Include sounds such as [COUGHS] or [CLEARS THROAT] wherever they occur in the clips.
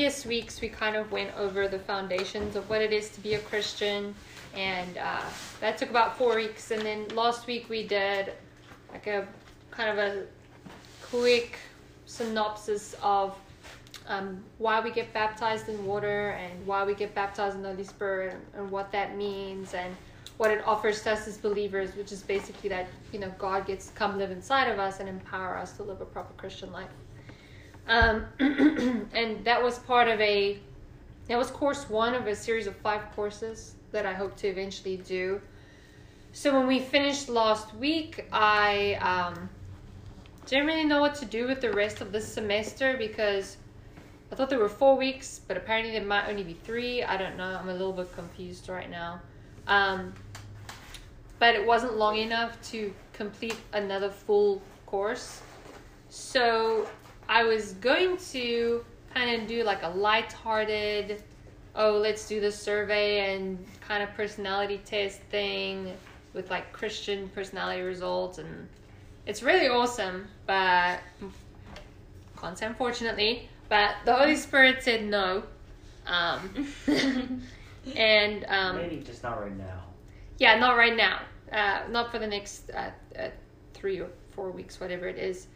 previous weeks, we kind of went over the foundations of what it is to be a Christian, and uh, that took about four weeks. And then last week, we did like a kind of a quick synopsis of um, why we get baptized in water and why we get baptized in the Holy Spirit and, and what that means and what it offers to us as believers, which is basically that you know God gets come live inside of us and empower us to live a proper Christian life. Um, [CLEARS THROAT] and that was part of a that was course one of a series of five courses that I hope to eventually do. So when we finished last week, I um, didn't really know what to do with the rest of the semester because I thought there were four weeks, but apparently there might only be three. I don't know. I'm a little bit confused right now. Um, but it wasn't long enough to complete another full course. So I was going to kind of do like a light-hearted, oh, let's do the survey and kind of personality test thing with like Christian personality results and it's really awesome, but can't say unfortunately. But the Holy Spirit said no. Um, [LAUGHS] and um, Maybe just not right now. yeah, not right now. Uh, not for the next uh, uh, three or four weeks, whatever it is.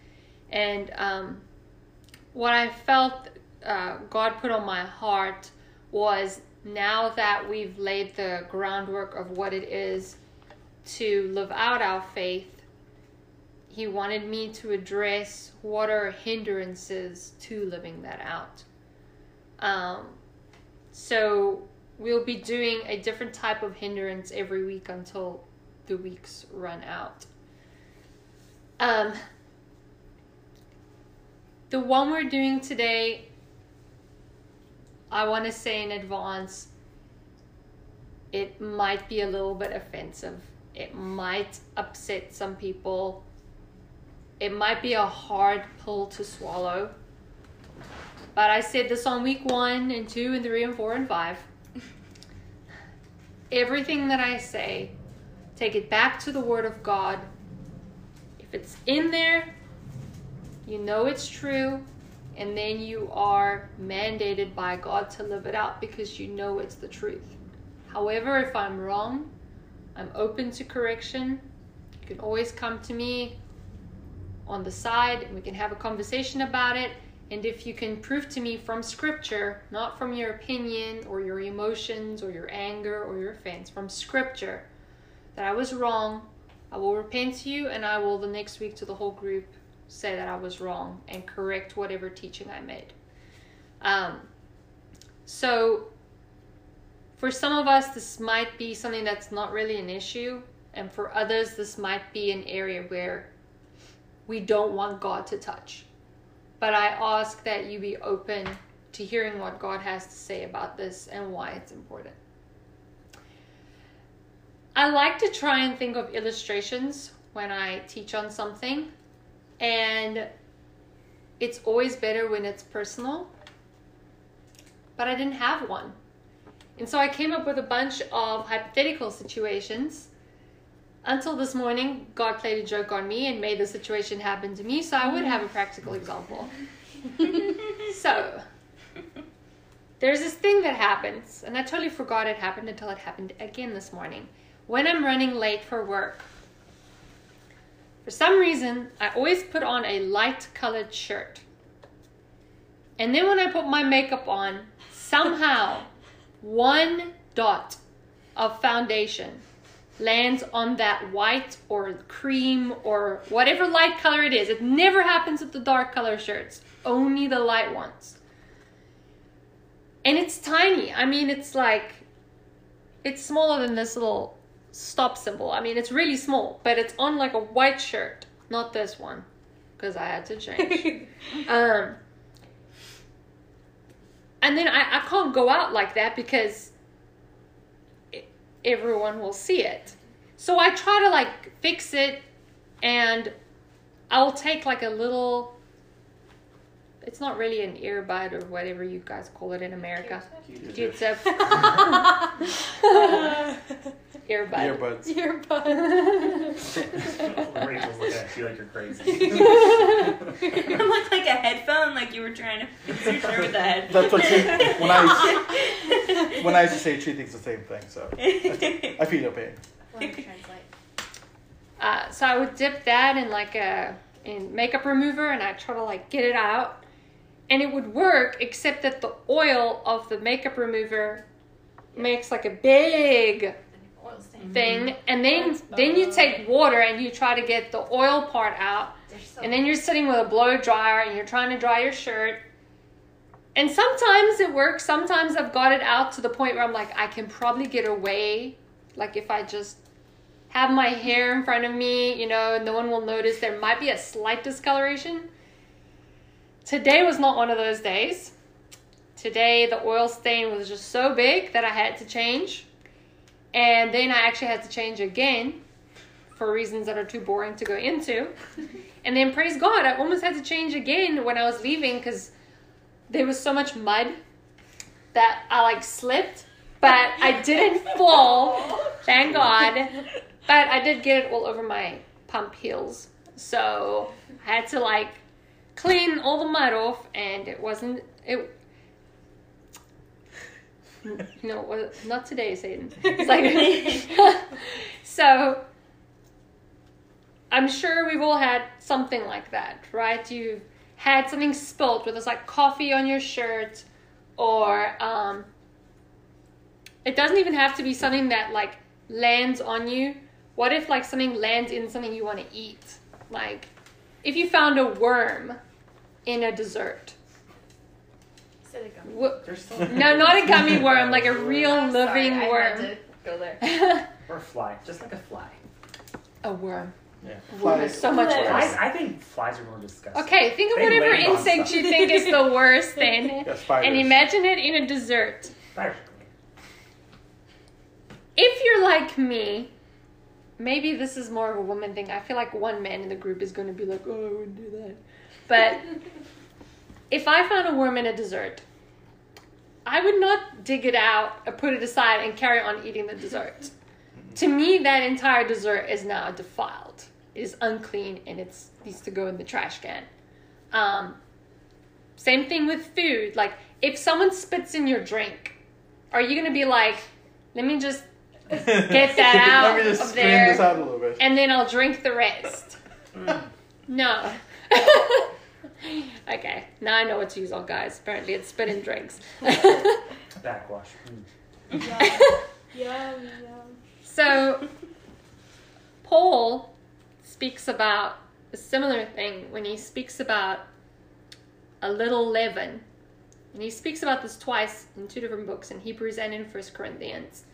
And um, what I felt uh, God put on my heart was now that we've laid the groundwork of what it is to live out our faith, He wanted me to address what are hindrances to living that out. Um, so we'll be doing a different type of hindrance every week until the weeks run out. Um, the one we're doing today, I want to say in advance, it might be a little bit offensive. It might upset some people. It might be a hard pill to swallow. But I said this on week one and two and three and four and five. [LAUGHS] Everything that I say, take it back to the Word of God. If it's in there, you know it's true, and then you are mandated by God to live it out because you know it's the truth. However, if I'm wrong, I'm open to correction. You can always come to me on the side and we can have a conversation about it. And if you can prove to me from scripture, not from your opinion or your emotions or your anger or your offense, from scripture, that I was wrong, I will repent to you and I will the next week to the whole group say that I was wrong and correct whatever teaching I made. Um, so, for some of us, this might be something that's not really an issue, and for others, this might be an area where we don't want God to touch. But I ask that you be open to hearing what God has to say about this and why it's important. I like to try and think of illustrations when I teach on something, and it's always better when it's personal. But I didn't have one. And so I came up with a bunch of hypothetical situations until this morning, God played a joke on me and made the situation happen to me, so I would have a practical example. [LAUGHS] so, there's this thing that happens, and I totally forgot it happened until it happened again this morning. When I'm running late for work, for some reason, I always put on a light colored shirt. And then when I put my makeup on, somehow one dot of foundation lands on that white or cream or whatever light color it is. It never happens with the dark color shirts, only the light ones. And it's tiny. I mean, it's like, it's smaller than this little stop symbol. I mean, it's really small, but it's on like a white shirt, not this one, because I had to change. [LAUGHS] um, and then I, I can't go out like that because everyone will see it. So I try to like fix it and I'll take like a little it's not really an earbud or whatever you guys call it in America. Q-tip. [LAUGHS] [LAUGHS] Earbud. Earbuds. Earbud. [LAUGHS] Rachel's looking at you like you're crazy. [LAUGHS] it looked like a headphone, like you were trying to fix your shirt with a headphone. That's what she, when I [LAUGHS] when I used to say she thinks the same thing, so I feel your pain. Let me translate. Uh, so I would dip that in like a in makeup remover, and I try to like get it out, and it would work, except that the oil of the makeup remover makes like a big Stain. thing, and then then you take water and you try to get the oil part out, so and then you're sitting with a blow dryer and you're trying to dry your shirt. And sometimes it works. Sometimes I've got it out to the point where I'm like, I can probably get away. Like if I just have my hair in front of me, you know, no one will notice. There might be a slight discoloration. Today was not one of those days. Today the oil stain was just so big that I had to change. And then I actually had to change again for reasons that are too boring to go into. [LAUGHS] And then praise God, I almost had to change again when I was leaving because there was so much mud that I like slipped, but I [LAUGHS] didn't fall. Thank [LAUGHS] God. But I did get it all over my pump heels. So I had to like clean all the mud off and it wasn't it [LAUGHS] no, not today, Satan. [LAUGHS] It's like [LAUGHS] so I'm sure we've all had something like that, right? You've had something spilt, whether it's like coffee on your shirt or um, it doesn't even have to be something that like lands on you. What if like something lands in something you want to eat? Like if you found a worm in a dessert. Said it gummy. Wha- There's so No, not a gummy worm, like a real I'm sorry, living I had worm. to go there. [LAUGHS] Or a fly, just like a fly. a worm. Yeah. A worm is so much Flies. worse. Flies, I think flies are more disgusting. Okay, think of They whatever land on insect stuff. you think is the worst then. [LAUGHS] Yeah, spiders. And imagine it in a dessert. Spiders. If you're like me, maybe this is more of a woman thing. I feel like one man in the group is going to be like, oh, I wouldn't do that. But [LAUGHS] if I found a worm in a dessert, I would not dig it out or put it aside and carry on eating the dessert. to me, that entire dessert is now defiled. It is unclean and it needs to go in the trash can. Um, same thing with food. Like, if someone spits in your drink, are you going to be like, let me just Get [LAUGHS] that out Let me just of there. this out a little bit. and then I'll drink the rest. Mm. No. [LAUGHS] [LAUGHS] okay, now I know what to use on guys. Apparently, it's spit in drinks. [LAUGHS] Backwash. Mm. Yum, yum. so, Paul speaks about a similar thing when he speaks about a little leaven. And he speaks about this twice in two different books, in Hebrews and in First Corinthians.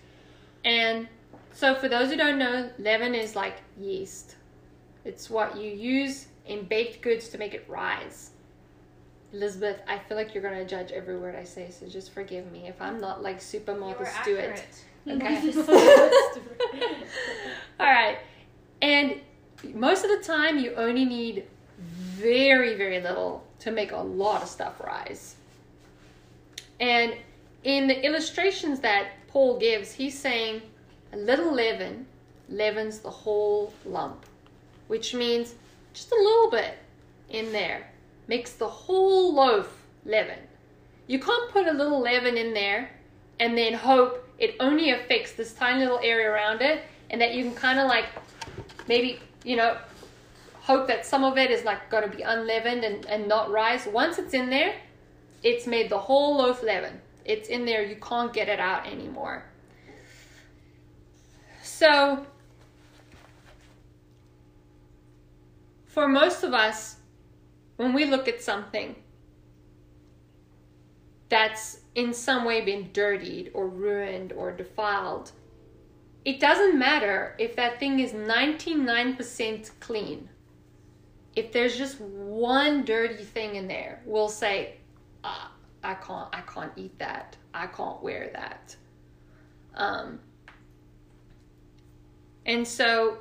And so, for those who don't know, leaven is like yeast. It's what you use in baked goods to make it rise. Elizabeth, I feel like you're gonna judge every word I say, so just forgive me if I'm not like super You Martha were Stewart. Okay. [LAUGHS] All [LAUGHS] right. And most of the time, you only need very, very little to make a lot of stuff rise. And in the illustrations that Paul gives, he's saying a little leaven leavens the whole lump, which means just a little bit in there makes the whole loaf leaven. You can't put a little leaven in there and then hope it only affects this tiny little area around it and that you can kind of like maybe, you know, hope that some of it is like going to be unleavened and, and not rise. Once it's in there, it's made the whole loaf leaven. It's in there, you can't get it out anymore. So, for most of us, when we look at something that's in some way been dirtied or ruined or defiled, it doesn't matter if that thing is 99% clean. If there's just one dirty thing in there, we'll say, ah, I can't, I can't eat that. I can't wear that. Um, and so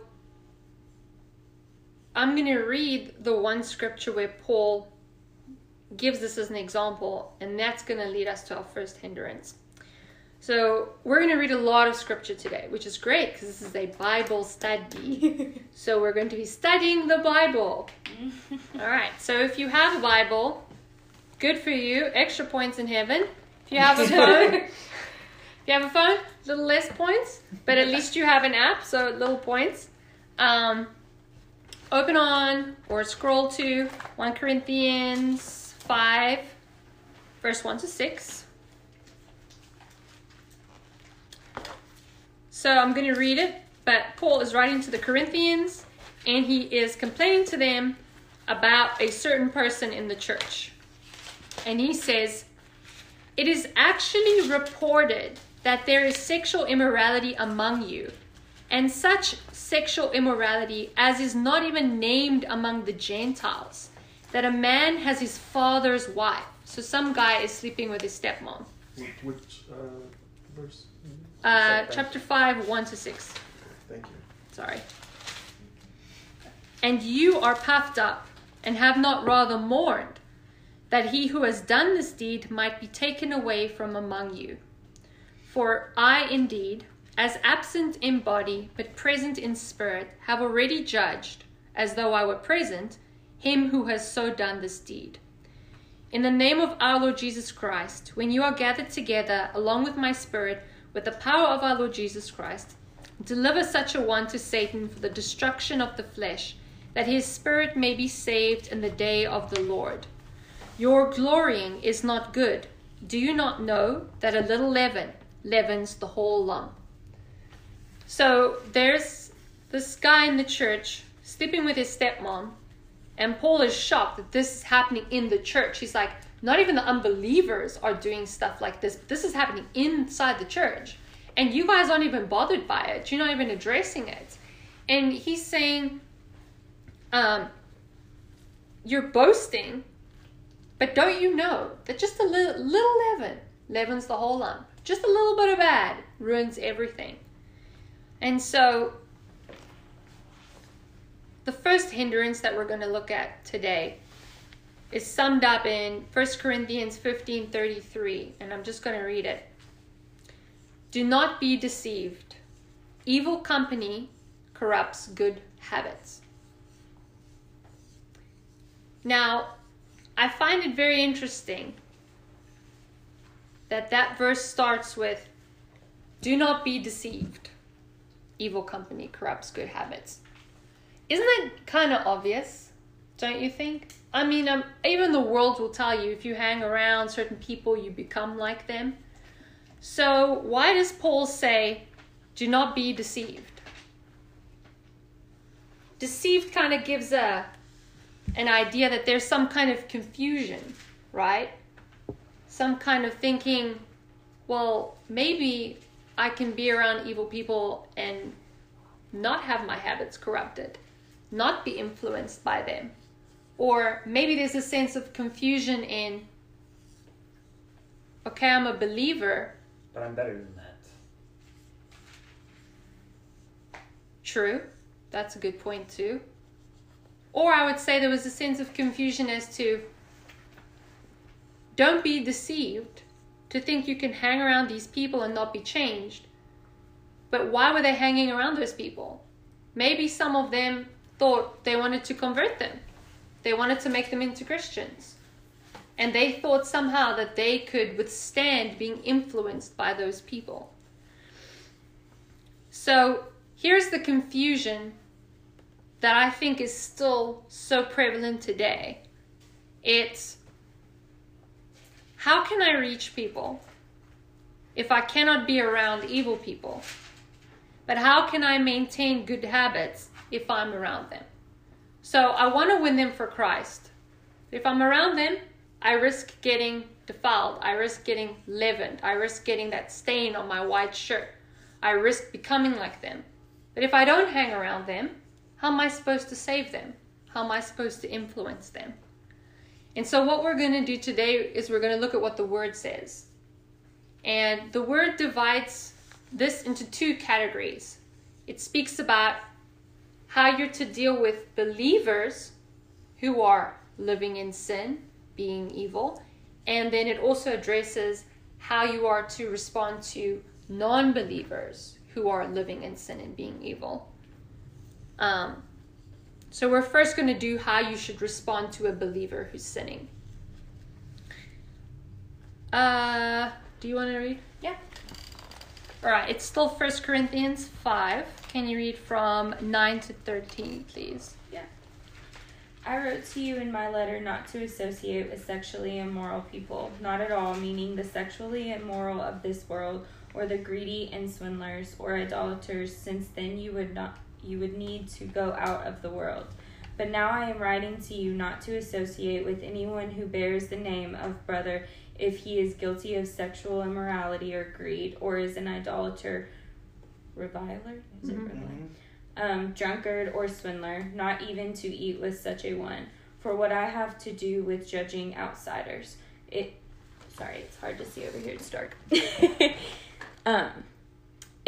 I'm going to read the one scripture where Paul gives this as an example, and that's going to lead us to our first hindrance. So we're going to read a lot of scripture today, which is great because this is a Bible study. [LAUGHS] so we're going to be studying the Bible. [LAUGHS] All right. So if you have a Bible, good for you. Extra points in heaven. If you have a phone, [LAUGHS] if you have a phone, little less points, but at least you have an app, so little points. Um, open on or scroll to 1 Corinthians 5, verse 1 to 6. So I'm going to read it, but Paul is writing to the Corinthians and he is complaining to them about a certain person in the church. And he says, It is actually reported that there is sexual immorality among you, and such sexual immorality as is not even named among the Gentiles, that a man has his father's wife. So some guy is sleeping with his stepmom. Which uh, verse? Uh, chapter 5, 1 to 6. Thank you. Sorry. And you are puffed up, and have not rather mourned, that he who has done this deed might be taken away from among you. For I indeed, as absent in body, but present in spirit, have already judged, as though I were present, him who has so done this deed. In the name of our Lord Jesus Christ, when you are gathered together along with my spirit, with the power of our Lord Jesus Christ, deliver such a one to Satan for the destruction of the flesh, that his spirit may be saved in the day of the Lord. Your glorying is not good. Do you not know that a little leaven leavens the whole lump? So there's this guy in the church sleeping with his stepmom, and Paul is shocked that this is happening in the church. He's like, not even the unbelievers are doing stuff like this. This is happening inside the church. And you guys aren't even bothered by it. You're not even addressing it. And he's saying, um, you're boasting, but don't you know that just a little, little leaven leavens the whole lump? Just a little bit of bad ruins everything. And so, the first hindrance that we're going to look at today is summed up in 1 Corinthians 15:33 and I'm just going to read it. Do not be deceived. Evil company corrupts good habits. Now, I find it very interesting that that verse starts with do not be deceived. Evil company corrupts good habits. Isn't that kind of obvious? Don't you think? I mean, um, even the world will tell you if you hang around certain people, you become like them. So, why does Paul say, do not be deceived? Deceived kind of gives a an idea that there's some kind of confusion, right? Some kind of thinking, well, maybe I can be around evil people and not have my habits corrupted, not be influenced by them. Or maybe there's a sense of confusion in, okay, I'm a believer. But I'm better than that. True. That's a good point, too. Or I would say there was a sense of confusion as to don't be deceived to think you can hang around these people and not be changed. But why were they hanging around those people? Maybe some of them thought they wanted to convert them, they wanted to make them into Christians. And they thought somehow that they could withstand being influenced by those people. So here's the confusion that I think is still so prevalent today. It's how can I reach people if I cannot be around evil people? But how can I maintain good habits if I'm around them? So I want to win them for Christ. If I'm around them, I risk getting defiled. I risk getting leavened. I risk getting that stain on my white shirt. I risk becoming like them. But if I don't hang around them, how am I supposed to save them? How am I supposed to influence them? And so, what we're going to do today is we're going to look at what the word says. And the word divides this into two categories. It speaks about how you're to deal with believers who are living in sin, being evil, and then it also addresses how you are to respond to non believers who are living in sin and being evil. Um, so, we're first going to do how you should respond to a believer who's sinning. Uh, do you want to read? Yeah. All right, it's still First Corinthians 5. Can you read from 9 to 13, please? Yeah. I wrote to you in my letter not to associate with sexually immoral people, not at all meaning the sexually immoral of this world, or the greedy and swindlers, or idolaters, since then you would not you would need to go out of the world. But now I am writing to you not to associate with anyone who bears the name of brother if he is guilty of sexual immorality or greed, or is an idolater, reviler, is it Mhm. reviler? Mhm. um, drunkard, or swindler, not even to eat with such a one. For what I have to do with judging outsiders, it. Sorry, it's hard to see over here. It's dark. [LAUGHS] um,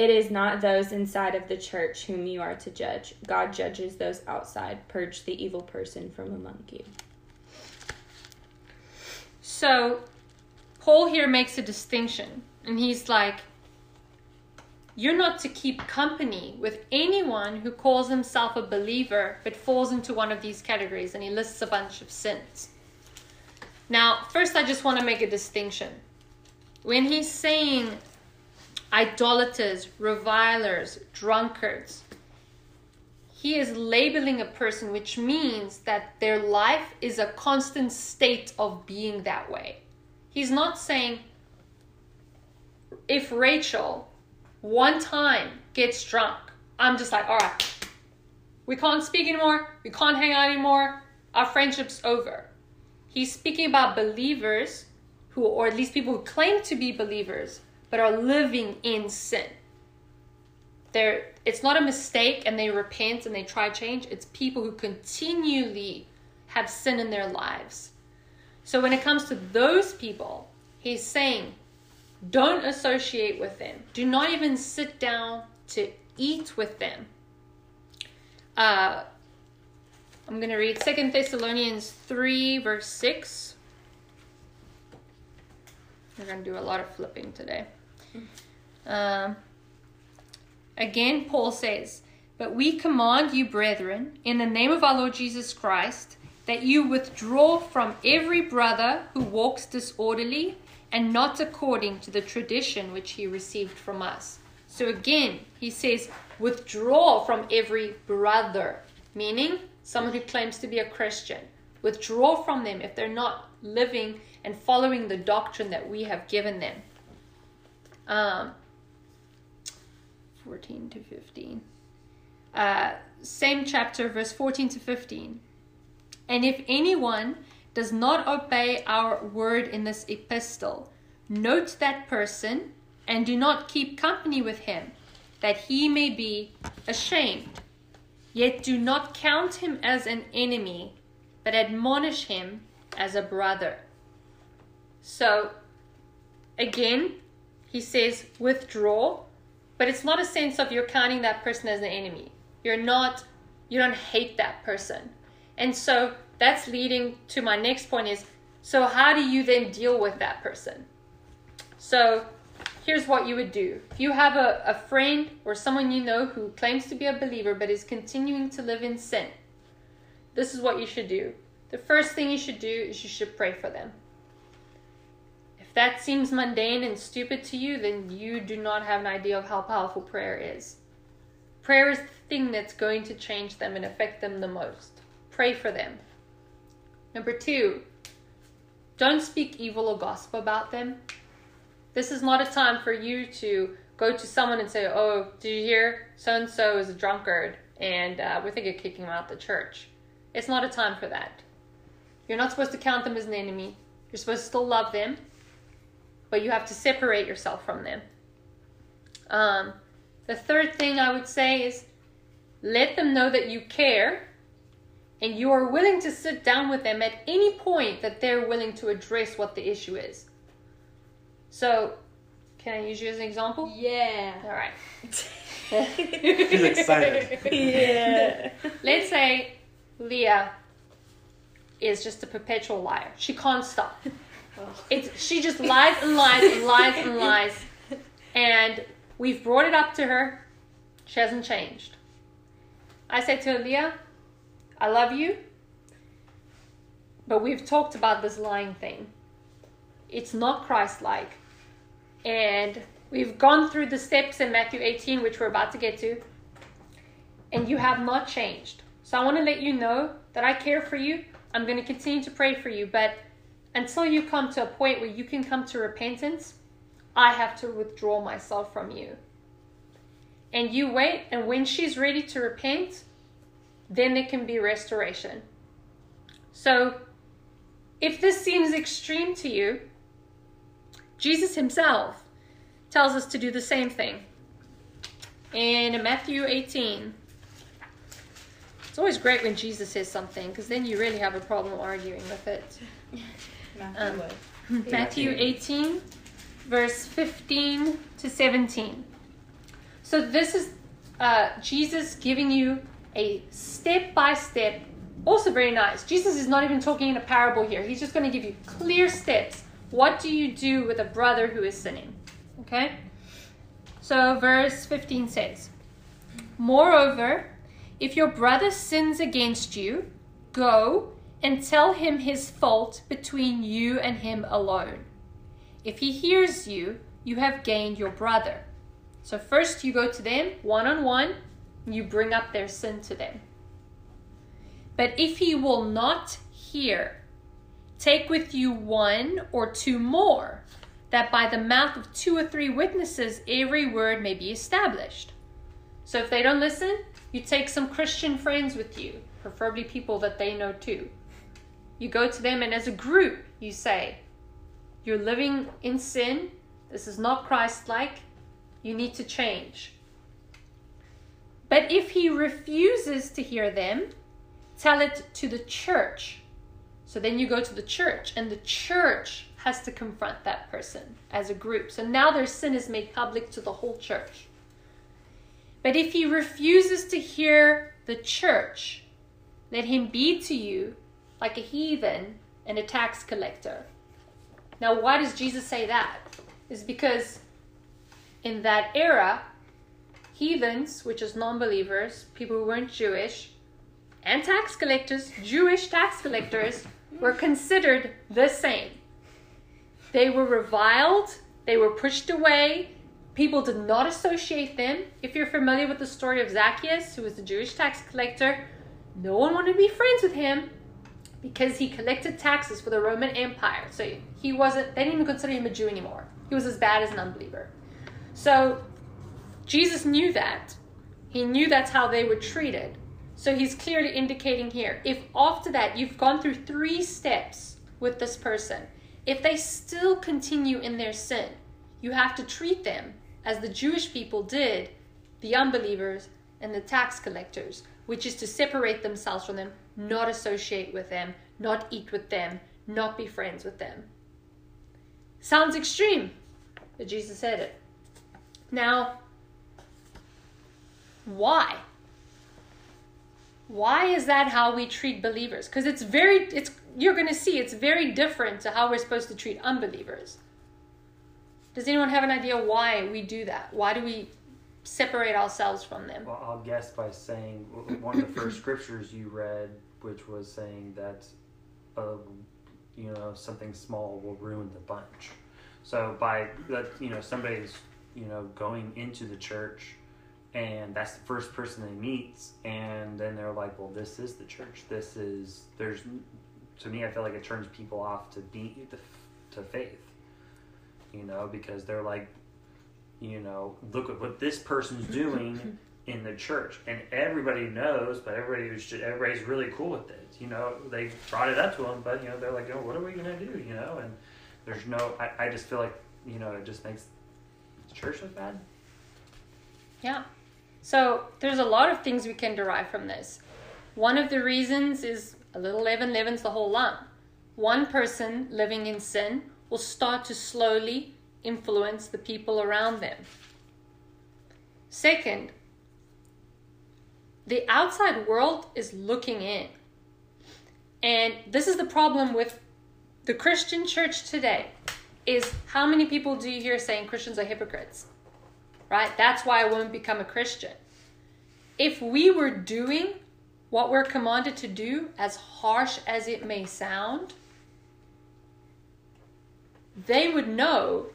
it is not those inside of the church whom you are to judge. God judges those outside. Purge the evil person from among you. So, Paul here makes a distinction, and he's like, You're not to keep company with anyone who calls himself a believer but falls into one of these categories, and he lists a bunch of sins. Now, first, I just want to make a distinction. When he's saying idolaters, revilers, drunkards, he is labeling a person, which means that their life is a constant state of being that way. He's not saying if Rachel one time gets drunk, I'm just like, all right, we can't speak anymore, we can't hang out anymore, our friendship's over. He's speaking about believers who, or at least people who claim to be believers, but are living in sin. They're, it's not a mistake and they repent and they try change. It's people who continually have sin in their lives. So when it comes to those people, he's saying, don't associate with them. Do not even sit down to eat with them. Uh, I'm going to read Second Thessalonians 3, verse 6. We're going to do a lot of flipping today. Um, again, Paul says, But we command you, brethren, in the name of our Lord Jesus Christ, that you withdraw from every brother who walks disorderly and not according to the tradition which he received from us. So again, he says, withdraw from every brother, meaning someone who claims to be a Christian. Withdraw from them if they're not living and following the doctrine that we have given them. Um, 14 to 15. Uh, same chapter, verse 14 to 15. And if anyone does not obey our word in this epistle, note that person and do not keep company with him, that he may be ashamed. Yet do not count him as an enemy, but admonish him as a brother. So, again, he says withdraw, but it's not a sense of you're counting that person as an enemy. You're not, you don't hate that person. And so that's leading to my next point is so how do you then deal with that person? So here's what you would do. If you have a, a friend or someone you know who claims to be a believer but is continuing to live in sin, this is what you should do. The first thing you should do is you should pray for them. If that seems mundane and stupid to you, then you do not have an idea of how powerful prayer is. Prayer is the thing that's going to change them and affect them the most. Pray for them. Number two, don't speak evil or gossip about them. This is not a time for you to go to someone and say, Oh, did you hear? So and so is a drunkard and uh, we're thinking of kicking him out the church. It's not a time for that. You're not supposed to count them as an enemy. You're supposed to still love them, but you have to separate yourself from them. Um, the third thing I would say is let them know that you care and you are willing to sit down with them at any point that they're willing to address what the issue is. So, can I use you as an example? Yeah. All right. [LAUGHS] He's excited. Yeah. [LAUGHS] Let's say Leah is just a perpetual liar. She can't stop. It's she just lies and lies and lies and lies. And we've brought it up to her. She hasn't changed. I said to Leah, I love you. But we've talked about this lying thing. It's not Christ like. And we've gone through the steps in Matthew 18, which we're about to get to. And you have not changed. So I want to let you know that I care for you. I'm going to continue to pray for you. But until you come to a point where you can come to repentance, I have to withdraw myself from you. And you wait, and when she's ready to repent, then there can be restoration. So, if this seems extreme to you, Jesus himself tells us to do the same thing. In Matthew 18, it's always great when Jesus says something because then you really have a problem arguing with it. [LAUGHS] Matthew Um, would. [LAUGHS] Matthew 18, verse 15 to 17. So, this is uh, Jesus giving you a step by step, also very nice. Jesus is not even talking in a parable here, he's just going to give you clear steps. What do you do with a brother who is sinning? Okay? So, verse 15 says, Moreover, if your brother sins against you, go and tell him his fault between you and him alone. If he hears you, you have gained your brother. So first you go to them one on one, you bring up their sin to them. But if he will not hear, take with you one or two more, that by the mouth of two or three witnesses every word may be established. So if they don't listen, you take some Christian friends with you, preferably people that they know too. You go to them and as a group, you say, You're living in sin. This is not Christ like. You need to change. But if he refuses to hear them, tell it to the church. So then you go to the church, and the church has to confront that person as a group. So now their sin is made public to the whole church. But if he refuses to hear the church, let him be to you like a heathen and a tax collector. Now, why does Jesus say that? Is because in that era, heathens, which is non believers, people who weren't Jewish, and tax collectors, Jewish tax collectors, were considered the same. They were reviled, they were pushed away, people did not associate them. If you're familiar with the story of Zacchaeus, who was the Jewish tax collector, no one wanted to be friends with him because he collected taxes for the Roman Empire. So he wasn't, they didn't even consider him a Jew anymore. He was as bad as an unbeliever. So Jesus knew that. He knew that's how they were treated. So he's clearly indicating here if after that you've gone through three steps with this person, if they still continue in their sin, you have to treat them as the Jewish people did the unbelievers and the tax collectors, which is to separate themselves from them, not associate with them, not eat with them, not be friends with them. Sounds extreme, but Jesus said it. Now, why? Why is that how we treat believers? Because it's very, it's you're going to see it's very different to how we're supposed to treat unbelievers. Does anyone have an idea why we do that? Why do we separate ourselves from them? Well, I'll guess by saying one of the first [COUGHS] scriptures you read, which was saying that, uh, you know, something small will ruin the bunch. So by that, you know, somebody's, you know, going into the church, and that's the first person they meet, and then they're like, well, this is the church. This is there's, to me, I feel like it turns people off to be to faith. You know, because they're like, you know, look at what this person's doing [LAUGHS] in the church, and everybody knows, but everybody was just, everybody's really cool with it. You know, they brought it up to them, but you know, they're like, oh, what are we gonna do? You know, and there's no, I, I just feel like, you know, it just makes the church look bad. Yeah. So there's a lot of things we can derive from this. One of the reasons is a little leaven leavens the whole lump. One person living in sin will start to slowly influence the people around them. Second, the outside world is looking in. And this is the problem with the Christian church today is how many people do you hear saying Christians are hypocrites? Right? That's why I won't become a Christian. If we were doing what we're commanded to do, as harsh as it may sound, they would know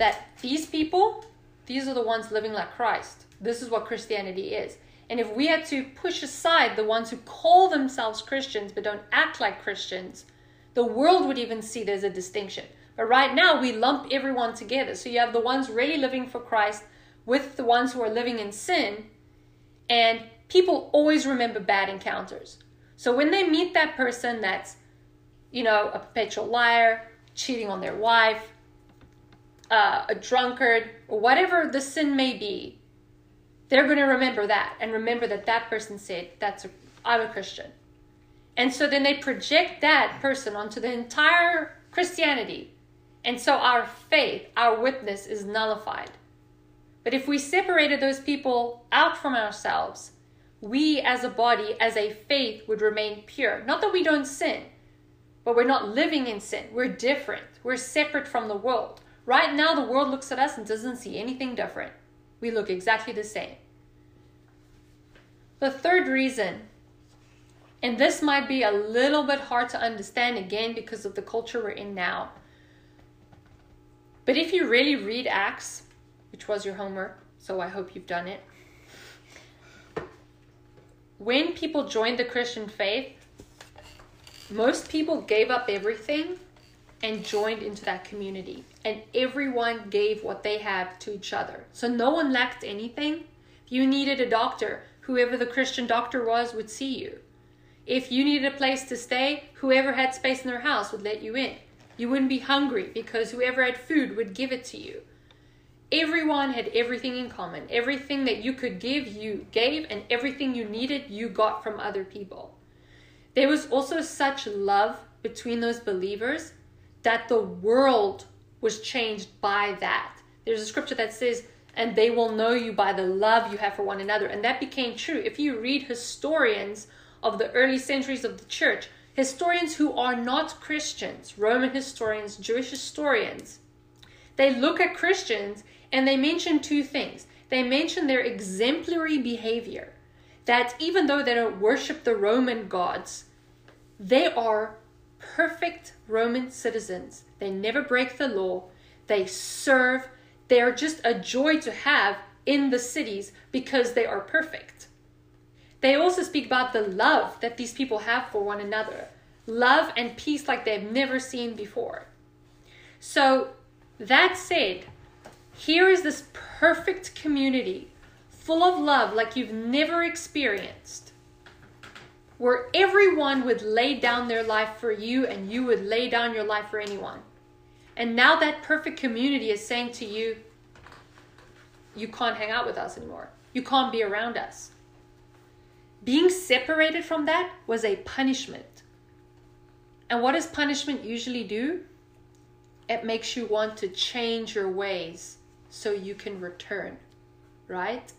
that these people, these are the ones living like Christ. This is what Christianity is. And if we had to push aside the ones who call themselves Christians but don't act like Christians, the world would even see there's a distinction. But right now, we lump everyone together. So you have the ones really living for Christ with the ones who are living in sin. And people always remember bad encounters. So when they meet that person that's, you know, a perpetual liar, cheating on their wife, uh, a drunkard, or whatever the sin may be, they're going to remember that and remember that that person said, "That's a, I'm a Christian," and so then they project that person onto the entire Christianity, and so our faith, our witness, is nullified. But if we separated those people out from ourselves, we as a body, as a faith, would remain pure. Not that we don't sin, but we're not living in sin. We're different. We're separate from the world. Right now, the world looks at us and doesn't see anything different. We look exactly the same. The third reason, and this might be a little bit hard to understand again because of the culture we're in now. But if you really read Acts, which was your homework, so I hope you've done it. When people joined the Christian faith, most people gave up everything and joined into that community. And everyone gave what they have to each other. So no one lacked anything. If you needed a doctor, whoever the Christian doctor was would see you. If you needed a place to stay, whoever had space in their house would let you in. You wouldn't be hungry because whoever had food would give it to you. Everyone had everything in common. Everything that you could give, you gave, and everything you needed, you got from other people. There was also such love between those believers that the world was changed by that. There's a scripture that says, and they will know you by the love you have for one another. And that became true. If you read historians of the early centuries of the church, historians who are not Christians, Roman historians, Jewish historians, they look at Christians and they mention two things. They mention their exemplary behavior, that even though they don't worship the Roman gods, they are perfect Roman citizens. They never break the law. They serve. They are just a joy to have in the cities because they are perfect. They also speak about the love that these people have for one another love and peace like they've never seen before. So, that said, here is this perfect community full of love like you've never experienced where everyone would lay down their life for you and you would lay down your life for anyone. And now that perfect community is saying to you, you can't hang out with us anymore. You can't be around us. Being separated from that was a punishment. And what does punishment usually do? It makes you want to change your ways so you can return, right?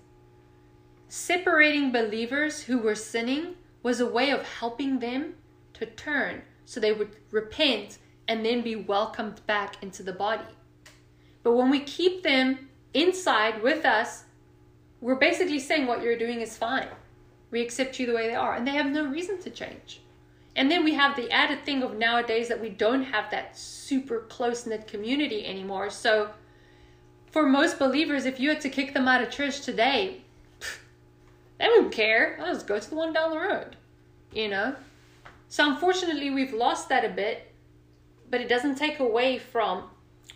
Separating believers who were sinning was a way of helping them to turn so they would repent and then be welcomed back into the body. But when we keep them inside with us, we're basically saying what you're doing is fine. We accept you the way they are, and they have no reason to change. And then we have the added thing of nowadays that we don't have that super close knit community anymore. So, for most believers, if you had to kick them out of church today, they wouldn't care. I'll just go to the one down the road, you know? So, unfortunately, we've lost that a bit, but it doesn't take away from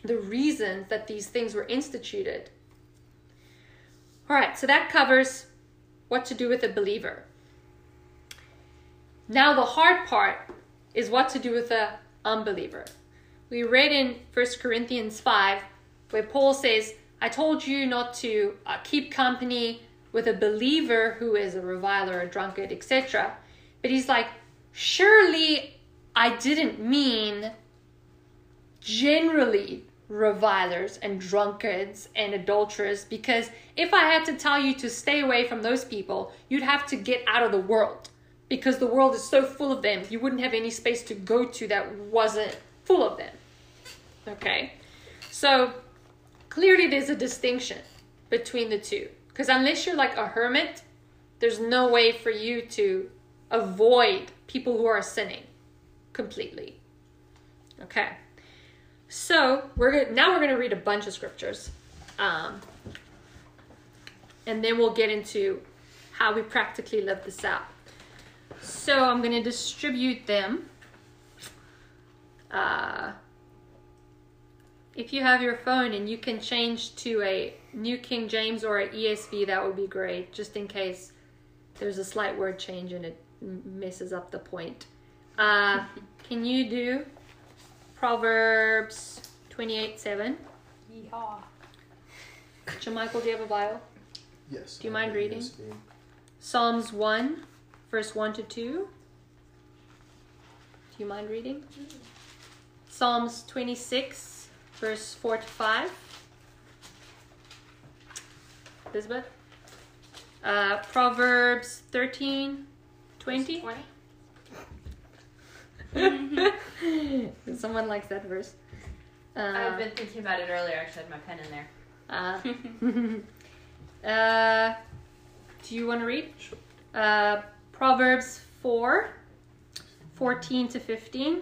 the reason that these things were instituted. All right, so that covers what to do with a believer. Now, the hard part is what to do with a unbeliever. We read in 1 Corinthians 5 where Paul says, I told you not to uh, keep company with a believer who is a reviler, a drunkard, etc. But he's like, surely I didn't mean generally revilers and drunkards and adulterers because if I had to tell you to stay away from those people, you'd have to get out of the world because the world is so full of them, you wouldn't have any space to go to that wasn't full of them. Okay? So clearly there's a distinction between the two. Because unless you're like a hermit, there's no way for you to avoid people who are sinning completely. Okay. So we're gonna, now we're going to read a bunch of scriptures, um, and then we'll get into how we practically live this out. So I'm going to distribute them. Uh, if you have your phone and you can change to a New King James or a ESV, that would be great, just in case there's a slight word change and it messes up the point. Uh, [LAUGHS] can you do Proverbs 28 7? Yeehaw. Jamichael, do you have a Bible? Yes. Do you mind reading? Yes, Psalms 1, verse 1 to 2. Do you mind reading? Psalms 26, verse 4 to 5. Elizabeth? Uh, Proverbs 13, 20. 20? [LAUGHS] Someone likes that verse. Uh, I've been thinking about it earlier. I actually had my pen in there. Uh, [LAUGHS] uh, do you want to read? Sure. Uh, Proverbs 4, 14 to 15.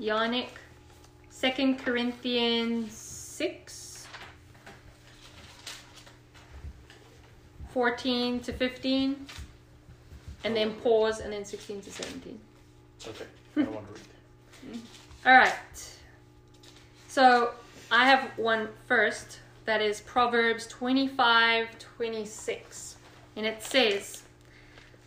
Yannick. 2 Corinthians 6, 14 to 15. And then pause, and then 16 to 17. Okay. I [LAUGHS] want to read. All right. So I have one first that is Proverbs 25 26. And it says,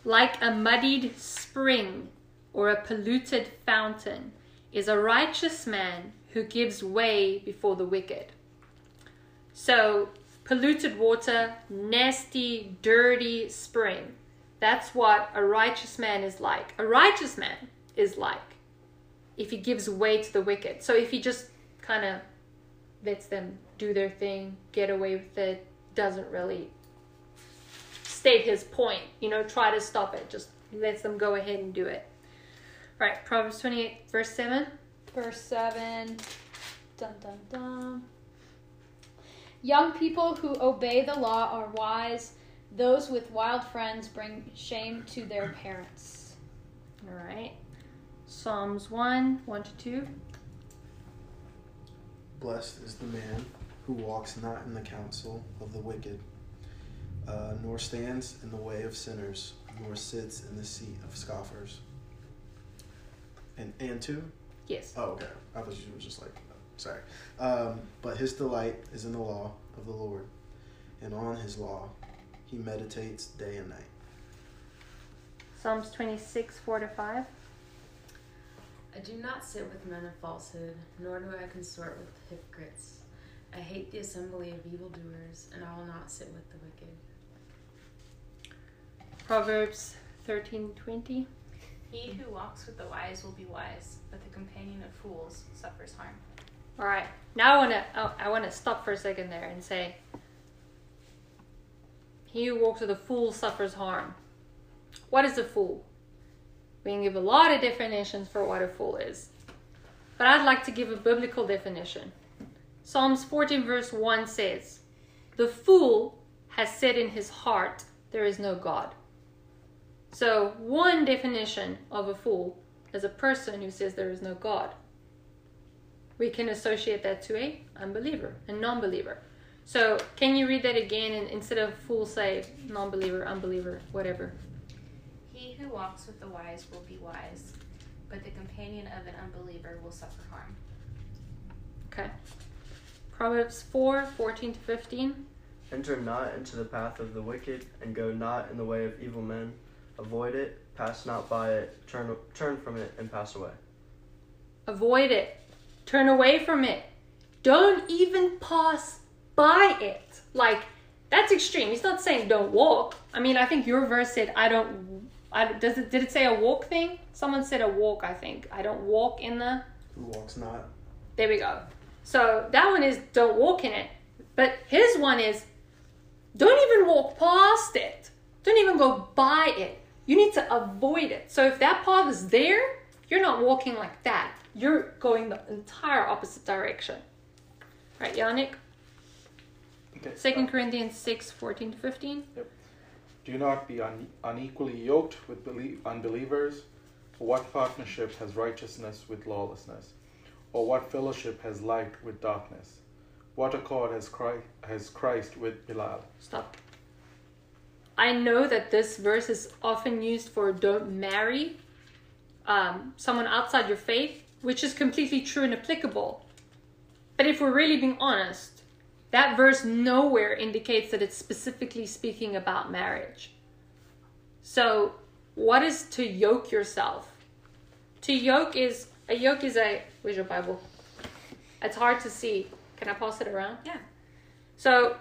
Like a muddied spring or a polluted fountain is a righteous man who gives way before the wicked. So, polluted water, nasty, dirty spring. That's what a righteous man is like. A righteous man is like if he gives way to the wicked. So if he just kind of lets them do their thing, get away with it, doesn't really state his point, you know, try to stop it, just lets them go ahead and do it. Right, Proverbs 28, verse 7. Verse 7. Dun dun dun. Young people who obey the law are wise. Those with wild friends bring shame to their parents. All right. Psalms 1, 1 to 2. Blessed is the man who walks not in the counsel of the wicked, uh, nor stands in the way of sinners, nor sits in the seat of scoffers. And and two? Yes. Oh, okay. I thought you were just like, sorry. Um, but his delight is in the law of the Lord, and on his law he meditates day and night. Psalms 26, 4 to 5. I do not sit with men of falsehood, nor do I consort with hypocrites. I hate the assembly of evildoers, and I will not sit with the wicked. Proverbs 13, 20. He who walks with the wise will be wise, but the companion of fools suffers harm. All right. Now I want to oh, I want to stop for a second there and say he who walks with a fool suffers harm. What is a fool? We can give a lot of definitions for what a fool is. But I'd like to give a biblical definition. Psalms 14 verse 1 says, "The fool has said in his heart, there is no God." So, one definition of a fool is a person who says there is no God we can associate that to a unbeliever, a non-believer. So can you read that again and instead of fool say non-believer, unbeliever, whatever. He who walks with the wise will be wise, but the companion of an unbeliever will suffer harm. Okay. Proverbs 4, 14 to 15. Enter not into the path of the wicked, and go not in the way of evil men. Avoid it, pass not by it, turn turn from it, and pass away. Avoid it. Turn away from it. Don't even pass by it. Like that's extreme. He's not saying don't walk. I mean, I think your verse said I don't I, does it did it say a walk thing? Someone said a walk, I think. I don't walk in the Who walks not? There we go. So that one is don't walk in it. But his one is don't even walk past it. Don't even go by it. You need to avoid it. So if that path is there, you're not walking like that. You're going the entire opposite direction. Right, Yannick? Okay. Second Corinthians 6, 14 to 15. Do not be un- unequally yoked with belie- unbelievers. For what partnership has righteousness with lawlessness? Or what fellowship has light with darkness? What accord has Christ, has Christ with Belial? Stop. I know that this verse is often used for don't marry um, someone outside your faith, which is completely true and applicable. But if we're really being honest, that verse nowhere indicates that it's specifically speaking about marriage. So, what is to yoke yourself? To yoke is a yoke is a where's your Bible? It's hard to see. Can I pass it around? Yeah. So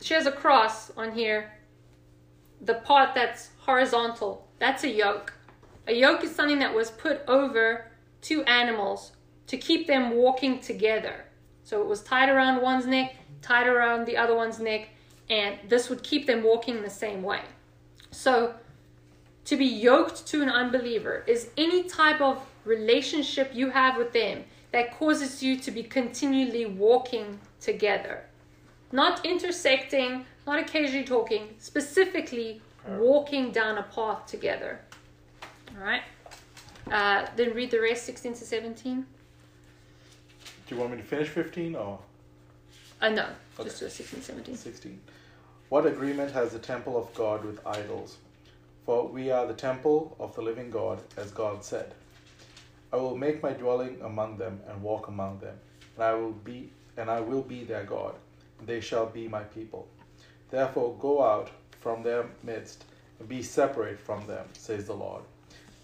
she has a cross on here. The part that's horizontal, that's a yoke. A yoke is something that was put over two animals to keep them walking together. So it was tied around one's neck, tied around the other one's neck, and this would keep them walking the same way. So to be yoked to an unbeliever is any type of relationship you have with them that causes you to be continually walking together. Not intersecting, not occasionally talking, specifically walking down a path together. All right? Uh, then read the rest 16 to 17. Do you want me to finish 15 or Uh, no, just do a 16 17. 16? What agreement has the temple of God with idols? For we are the temple of the living God, as God said. I will make my dwelling among them and walk among them, and I will be and I will be their God, and they shall be my people. Therefore go out from their midst and be separate from them, says the Lord,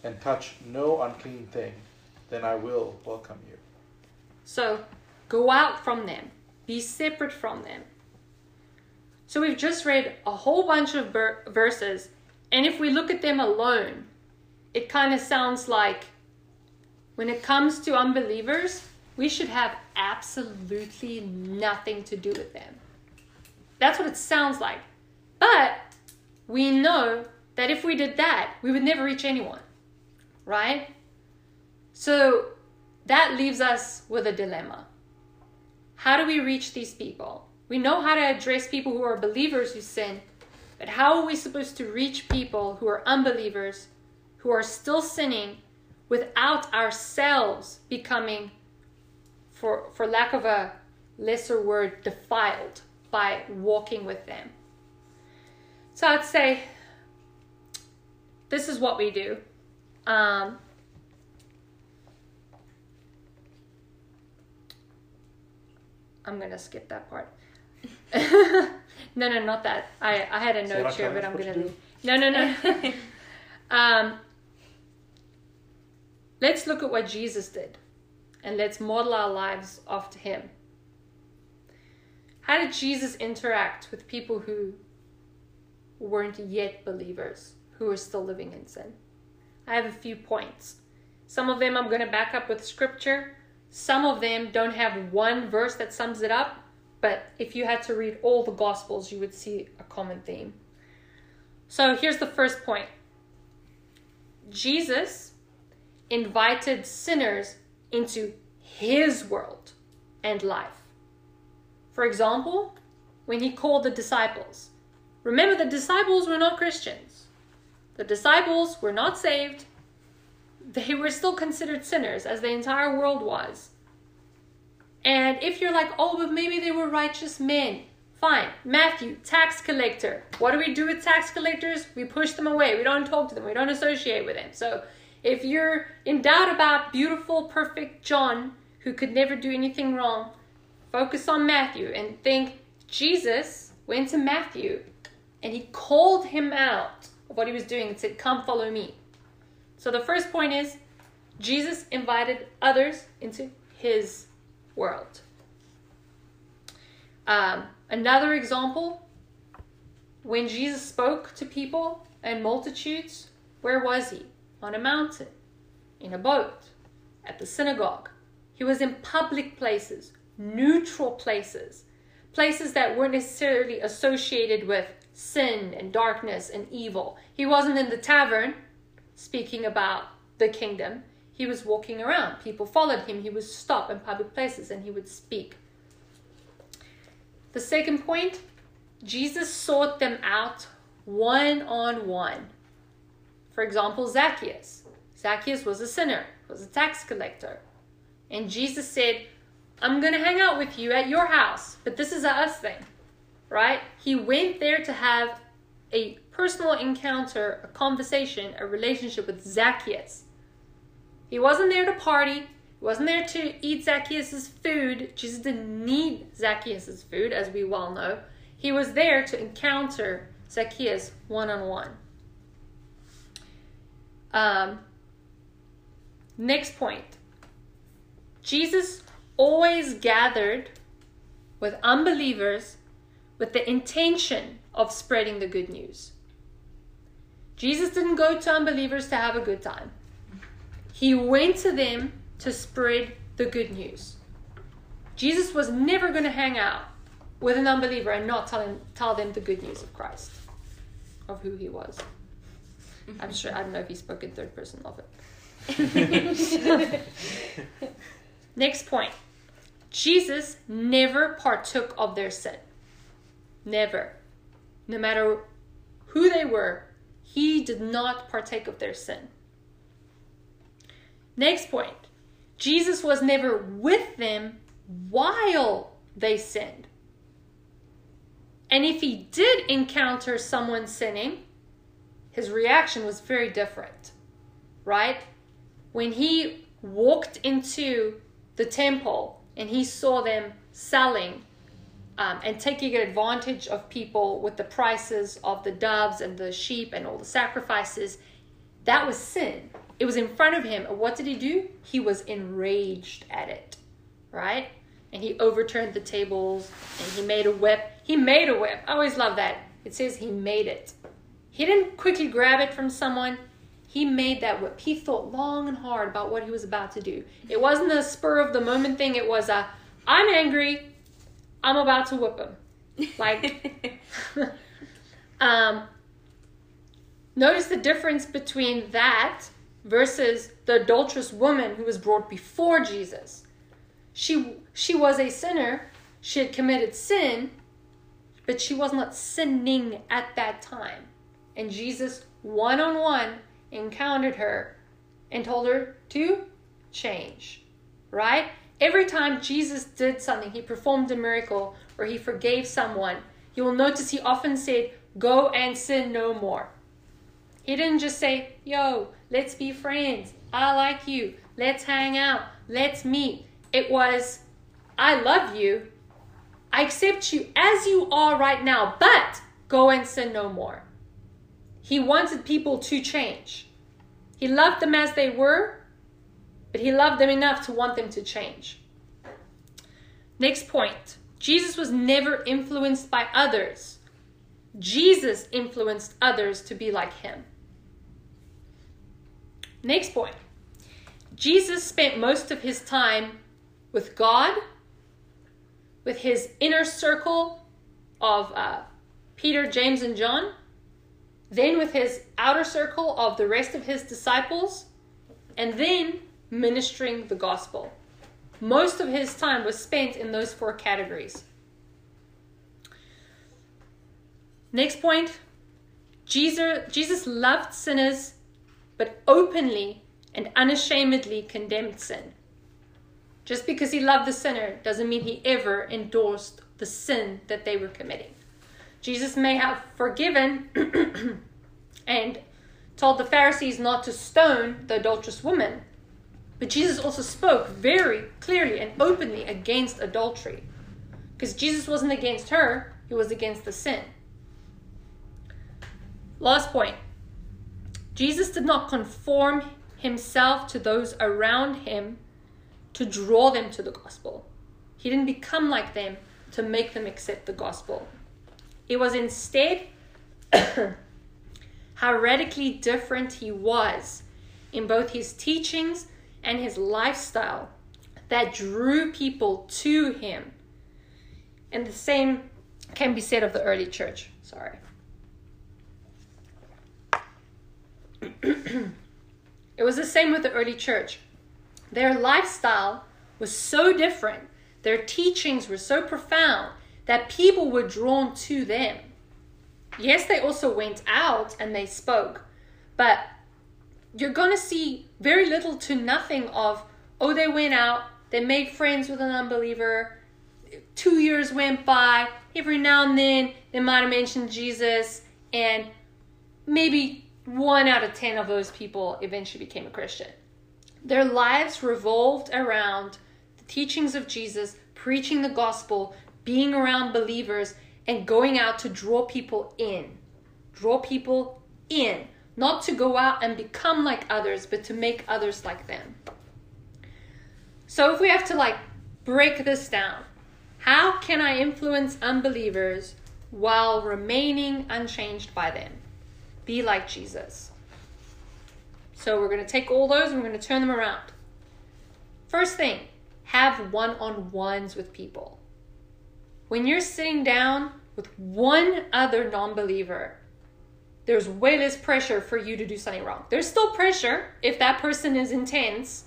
and touch no unclean thing, then I will welcome you. So go out from them, be separate from them. So we've just read a whole bunch of ver- verses, and if we look at them alone, it kind of sounds like when it comes to unbelievers, we should have absolutely nothing to do with them. That's what it sounds like. But we know that if we did that, we would never reach anyone, right? So that leaves us with a dilemma. How do we reach these people? We know how to address people who are believers who sin, but how are we supposed to reach people who are unbelievers, who are still sinning, without ourselves becoming, for, for lack of a lesser word, defiled by walking with them? So I'd say this is what we do. Um, I'm gonna skip that part. [LAUGHS] no, no, not that. I, I had a note here, but I'm gonna leave. No, no, no. [LAUGHS] um, let's look at what Jesus did, and let's model our lives after him. How did Jesus interact with people who weren't yet believers, who were still living in sin? I have a few points. Some of them I'm going to back up with scripture. Some of them don't have one verse that sums it up, but if you had to read all the gospels, you would see a common theme. So here's the first point Jesus invited sinners into his world and life. For example, when he called the disciples, remember the disciples were not Christians. The disciples were not saved. They were still considered sinners, as the entire world was. And if you're like, oh, but maybe they were righteous men, fine. Matthew, tax collector. What do we do with tax collectors? We push them away. We don't talk to them. We don't associate with them. So if you're in doubt about beautiful, perfect John, who could never do anything wrong, focus on Matthew and think Jesus went to Matthew and he called him out what he was doing and said, Come follow me. So the first point is Jesus invited others into his world. Um, another example when Jesus spoke to people and multitudes, where was he? On a mountain, in a boat, at the synagogue. He was in public places, neutral places. places that weren't necessarily associated with sin and darkness and evil. He wasn't in the tavern speaking about the kingdom. He was walking around. People followed him. He would stop in public places and he would speak. The second point Jesus sought them out one on one. For example, Zacchaeus. Zacchaeus was a sinner, was a tax collector. And Jesus said, I'm going to hang out with you at your house, but this is a us thing, right? He went there to have a personal encounter, a conversation, a relationship with Zacchaeus. He wasn't there to party. He wasn't there to eat Zacchaeus' food. Jesus didn't need Zacchaeus' food, as we well know. He was there to encounter Zacchaeus one on one. Next point Jesus always gathered with unbelievers with the intention of spreading the good news. Jesus didn't go to unbelievers to have a good time. He went to them to spread the good news. Jesus was never going to hang out with an unbeliever and not tell, him, tell them the good news of Christ, of who he was. I'm sure, I don't know if he spoke in third person of it. [LAUGHS] [LAUGHS] Next point Jesus never partook of their sin. Never. No matter who they were, he did not partake of their sin. Next point Jesus was never with them while they sinned. And if he did encounter someone sinning, his reaction was very different, right? When he walked into the temple and he saw them selling um, and taking advantage of people with the prices of the doves and the sheep and all the sacrifices, that was sin. It was in front of him. And what did he do? He was enraged at it, right? And he overturned the tables and he made a whip. He made a whip. I always love that. It says he made it. He didn't quickly grab it from someone. He made that whip. He thought long and hard about what he was about to do. It wasn't a spur of the moment thing. It was a, I'm angry. I'm about to whip him. Like, [LAUGHS] um, notice the difference between that versus the adulterous woman who was brought before Jesus. She she was a sinner. She had committed sin, but she was not sinning at that time. And Jesus, one on one, encountered her and told her to change. Right? Every time Jesus did something, he performed a miracle or he forgave someone, you will notice he often said, Go and sin no more. He didn't just say, Yo, let's be friends. I like you. Let's hang out. Let's meet. It was, I love you. I accept you as you are right now, but go and sin no more. He wanted people to change. He loved them as they were, but he loved them enough to want them to change. Next point Jesus was never influenced by others. Jesus influenced others to be like him. Next point Jesus spent most of his time with God, with his inner circle of uh, Peter, James, and John, then with his outer circle of the rest of his disciples, and then ministering the gospel. Most of his time was spent in those four categories. Next point Jesus, Jesus loved sinners, but openly and unashamedly condemned sin. Just because he loved the sinner doesn't mean he ever endorsed the sin that they were committing. Jesus may have forgiven [CLEARS THROAT] and told the Pharisees not to stone the adulterous woman, but Jesus also spoke very clearly and openly against adultery. Because Jesus wasn't against her, he was against the sin. Last point Jesus did not conform himself to those around him to draw them to the gospel. He didn't become like them to make them accept the gospel. It was instead [COUGHS] how radically different he was in both his teachings and his lifestyle that drew people to him. And the same can be said of the early church. Sorry. [CLEARS THROAT] it was the same with the early church. Their lifestyle was so different, their teachings were so profound that people were drawn to them. Yes, they also went out and they spoke, but you're going to see very little to nothing of, oh, they went out, they made friends with an unbeliever, two years went by, every now and then they might have mentioned Jesus, and maybe one out of ten of those people eventually became a Christian. Their lives revolved around the teachings of Jesus, preaching the gospel, being around believers, and going out to draw people in. Draw people in. Not to go out and become like others, but to make others like them. So if we have to like break this down, how can I influence unbelievers while remaining unchanged by them? Be like Jesus. So we're going to take all those and we're going to turn them around. First thing, have one on ones with people. When you're sitting down with one other non believer, there's way less pressure for you to do something wrong. There's still pressure if that person is intense,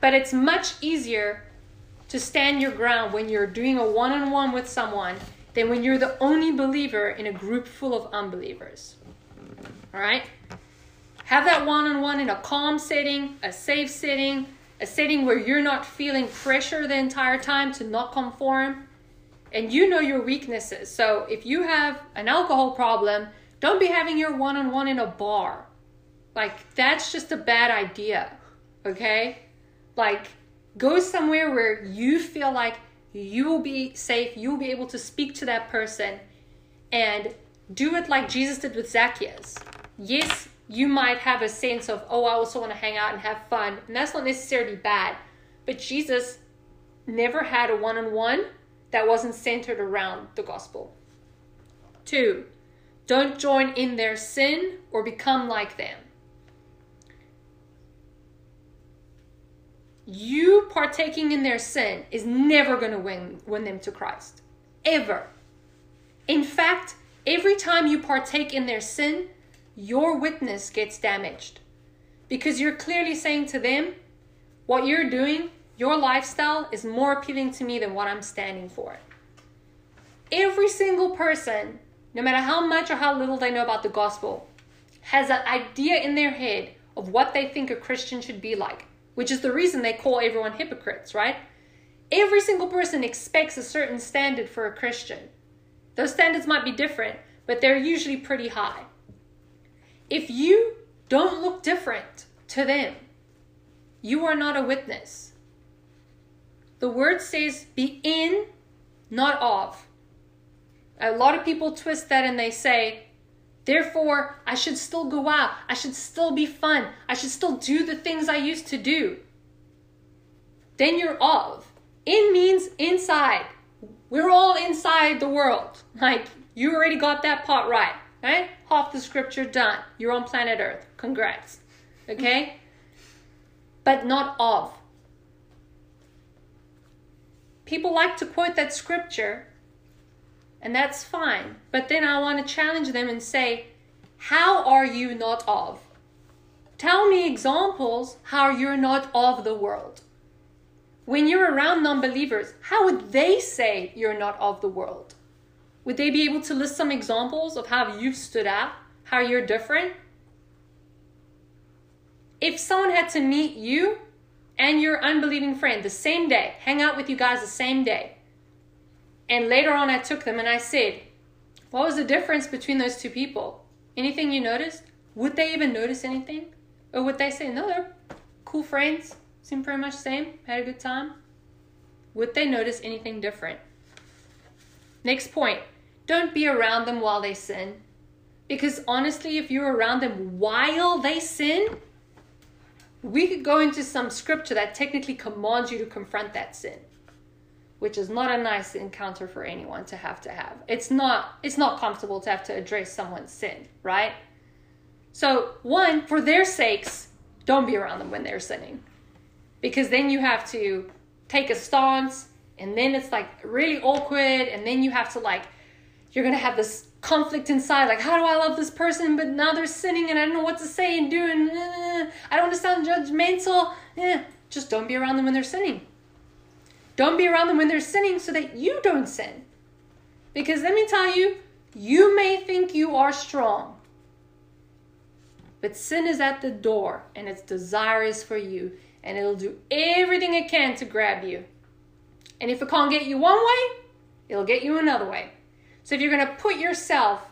but it's much easier to stand your ground when you're doing a one on one with someone than when you're the only believer in a group full of unbelievers. All right? Have that one on one in a calm setting, a safe setting, a setting where you're not feeling pressure the entire time to not conform. And you know your weaknesses. So if you have an alcohol problem, don't be having your one on one in a bar. Like, that's just a bad idea. Okay? Like, go somewhere where you feel like you will be safe, you'll be able to speak to that person, and do it like Jesus did with Zacchaeus. Yes, you might have a sense of, oh, I also want to hang out and have fun, and that's not necessarily bad. But Jesus never had a one on one that wasn't centered around the gospel. Two, don't join in their sin or become like them. You partaking in their sin is never going to win, win them to Christ. Ever. In fact, every time you partake in their sin, your witness gets damaged. Because you're clearly saying to them, what you're doing, your lifestyle is more appealing to me than what I'm standing for. Every single person, no matter how much or how little they know about the gospel, has an idea in their head of what they think a Christian should be like, which is the reason they call everyone hypocrites, right? Every single person expects a certain standard for a Christian. Those standards might be different, but they're usually pretty high. If you don't look different to them, you are not a witness. The word says be in, not of. A lot of people twist that and they say, therefore, I should still go out. I should still be fun. I should still do the things I used to do. Then you're of. In means inside. We're all inside the world. Like, you already got that part right. Right? Half the scripture done. You're on planet Earth. Congrats. Okay? but not of. People like to quote that scripture, and that's fine. But then I want to challenge them and say, How are you not of? Tell me examples how you're not of the world. When you're around non believers, how would they say you're not of the world? Would they be able to list some examples of how you've stood out, how you're different? If someone had to meet you and your unbelieving friend the same day, hang out with you guys the same day, and later on I took them and I said, What was the difference between those two people? Anything you noticed? Would they even notice anything? Or would they say, No, they're cool friends, seem pretty much the same, had a good time? Would they notice anything different? Next point don't be around them while they sin. Because honestly, if you're around them while they sin, we could go into some scripture that technically commands you to confront that sin which is not a nice encounter for anyone to have to have it's not it's not comfortable to have to address someone's sin right so one for their sakes don't be around them when they're sinning because then you have to take a stance and then it's like really awkward, and then you have to like, you're gonna have this conflict inside, like, how do I love this person, but now they're sinning, and I don't know what to say and do, and uh, I don't want to sound judgmental. Eh, just don't be around them when they're sinning. Don't be around them when they're sinning so that you don't sin. Because let me tell you, you may think you are strong, but sin is at the door and its desire is for you, and it'll do everything it can to grab you. And if it can't get you one way, it'll get you another way. So if you're going to put yourself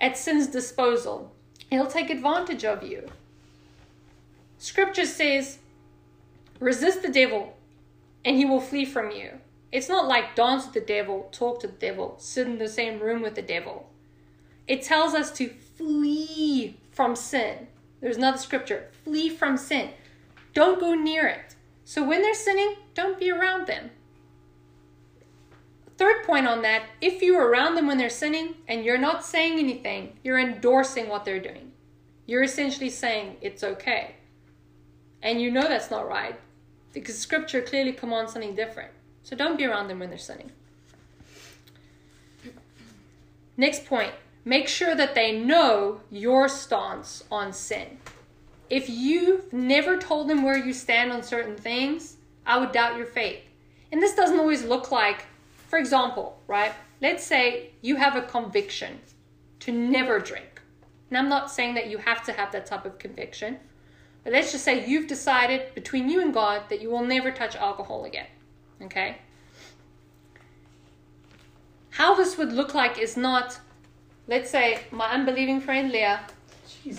at sin's disposal, it'll take advantage of you. Scripture says, resist the devil and he will flee from you. It's not like dance with the devil, talk to the devil, sit in the same room with the devil. It tells us to flee from sin. There's another scripture flee from sin. Don't go near it. So when they're sinning, don't be around them. Third point on that if you're around them when they're sinning and you're not saying anything, you're endorsing what they're doing. You're essentially saying it's okay. And you know that's not right because scripture clearly commands something different. So don't be around them when they're sinning. Next point make sure that they know your stance on sin. If you've never told them where you stand on certain things, I would doubt your faith. And this doesn't always look like, for example, right? Let's say you have a conviction to never drink. And I'm not saying that you have to have that type of conviction, but let's just say you've decided between you and God that you will never touch alcohol again. Okay? How this would look like is not, let's say, my unbelieving friend Leah. Jeez.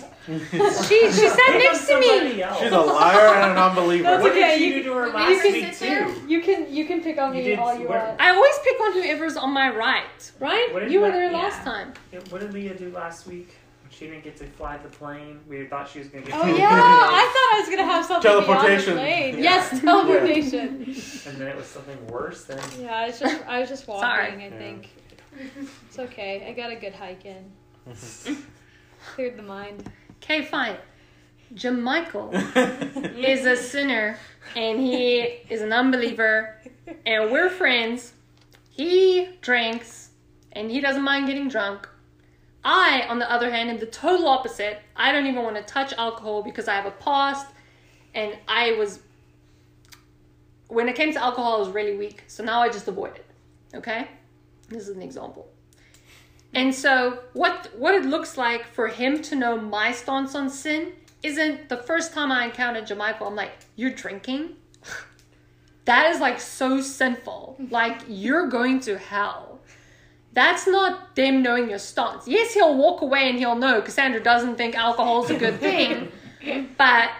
She, she sat next to me. Else. She's a liar and an unbeliever. That's What okay, did you, you- do to her you last can week too? You can you can pick on You me did all you where- want. I always pick on whoever's on my right, right? You were you- there yeah. last time. Yeah, What did Leah do last week? She didn't get to fly the plane. We thought she was gonna get. Oh to yeah, [LAUGHS] I thought I was gonna have something Teleportation. beyond the plane. Yeah. Yes, [LAUGHS] teleportation. And then it was something worse than. yeah, it's just I was just walking. Sorry. I think it's okay. I got a good hike in. [LAUGHS] Cleared the mind. Okay, fine. Jamichael is a sinner and he is an unbeliever and we're friends. He drinks and he doesn't mind getting drunk. I, on the other hand, am the total opposite. I don't even want to touch alcohol because I have a past and I was when it came to alcohol I was really weak. So now I just avoid it. Okay? This is an example. And so what what it looks like for him to know my stance on sin isn't the first time I encountered Jamichael, I'm like, you're drinking? [LAUGHS] That is like so sinful. Like you're going to hell. That's not them knowing your stance. Yes, he'll walk away and he'll know Cassandra doesn't think alcohol is a good thing, [LAUGHS] but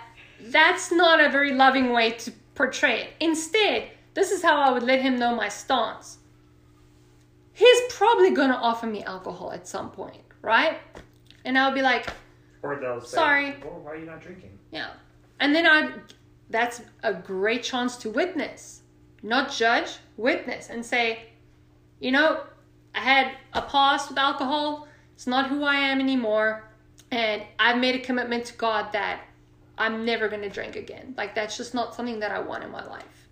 that's not a very loving way to portray it. Instead, this is how I would let him know my stance. He's probably going to offer me alcohol at some point, right? And I'll be like, Or they'll say, Sorry. "Well, why are you not drinking? yeah. And then I that's a great chance to witness, not judge, witness and say, you know, I had a past with alcohol. It's not who I am anymore. And I've made a commitment to God that I'm never going to drink again. Like that's just not something that I want in my life.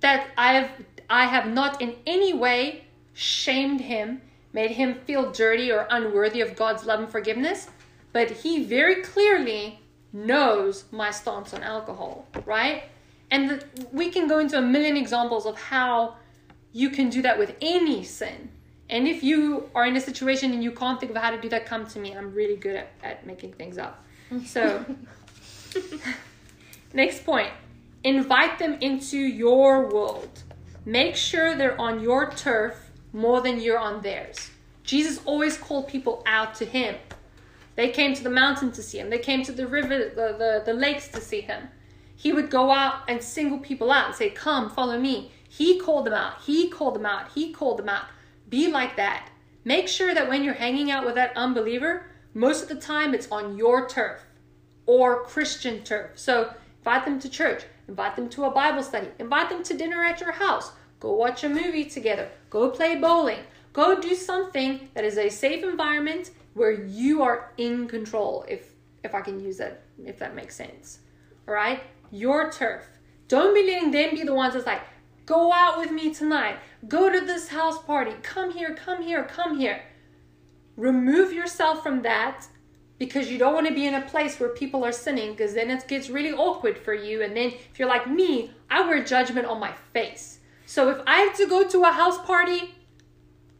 That I have I have not in any way shamed him, made him feel dirty or unworthy of God's love and forgiveness, but he very clearly knows my stance on alcohol, right? And the, we can go into a million examples of how you can do that with any sin. And if you are in a situation and you can't think of how to do that, come to me. I'm really good at, at making things up. So, [LAUGHS] next point invite them into your world. Make sure they're on your turf more than you're on theirs. Jesus always called people out to him. They came to the mountain to see him. They came to the river, the, the, the lakes to see him. He would go out and single people out and say, Come, follow me. He called them out. He called them out. He called them out. Be like that. Make sure that when you're hanging out with that unbeliever, most of the time it's on your turf or Christian turf. So invite them to church, invite them to a Bible study, invite them to dinner at your house, go watch a movie together, go play bowling, go do something that is a safe environment where you are in control if if I can use that if that makes sense. All right? Your turf. Don't be letting them be the ones that's like, Go out with me tonight. Go to this house party. Come here, come here, come here. Remove yourself from that because you don't want to be in a place where people are sinning because then it gets really awkward for you. And then if you're like me, I wear judgment on my face. So if I have to go to a house party,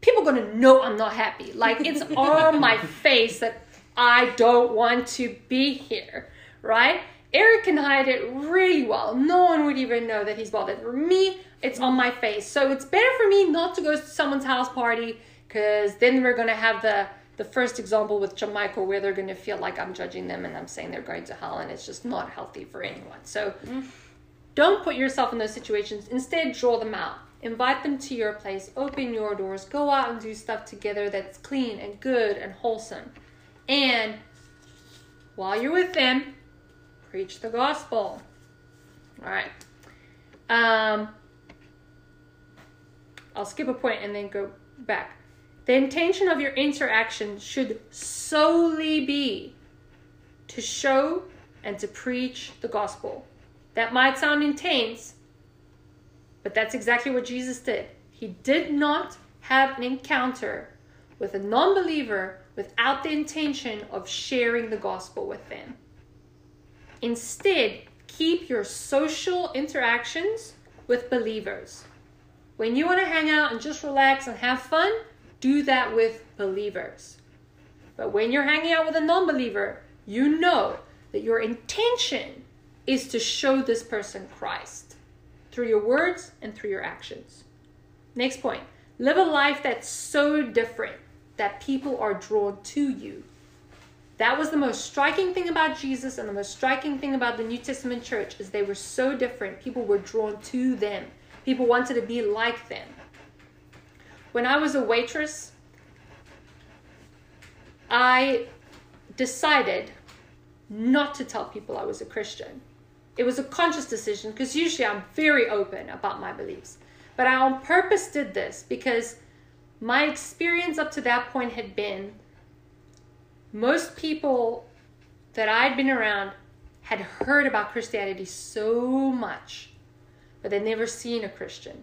people are going to know I'm not happy. Like it's [LAUGHS] on my face that I don't want to be here, right? Eric can hide it really well. No one would even know that he's bothered. For me, it's on my face. So it's better for me not to go to someone's house party because then we're going to have the the first example with Jamichael where they're going to feel like I'm judging them and I'm saying they're going to hell and it's just not healthy for anyone. So don't put yourself in those situations. Instead, draw them out. Invite them to your place. Open your doors. Go out and do stuff together that's clean and good and wholesome. And while you're with them, preach the gospel. All right. Um, I'll skip a point and then go back. The intention of your interaction should solely be to show and to preach the gospel. That might sound intense, but that's exactly what Jesus did. He did not have an encounter with a non believer without the intention of sharing the gospel with them. Instead, keep your social interactions with believers. When you want to hang out and just relax and have fun, do that with believers. But when you're hanging out with a non believer, you know that your intention is to show this person Christ through your words and through your actions. Next point live a life that's so different that people are drawn to you. That was the most striking thing about Jesus and the most striking thing about the New Testament church is they were so different. People were drawn to them. People wanted to be like them. When I was a waitress, I decided not to tell people I was a Christian. It was a conscious decision because usually I'm very open about my beliefs. But I on purpose did this because my experience up to that point had been most people that I'd been around had heard about Christianity so much, but they'd never seen a Christian.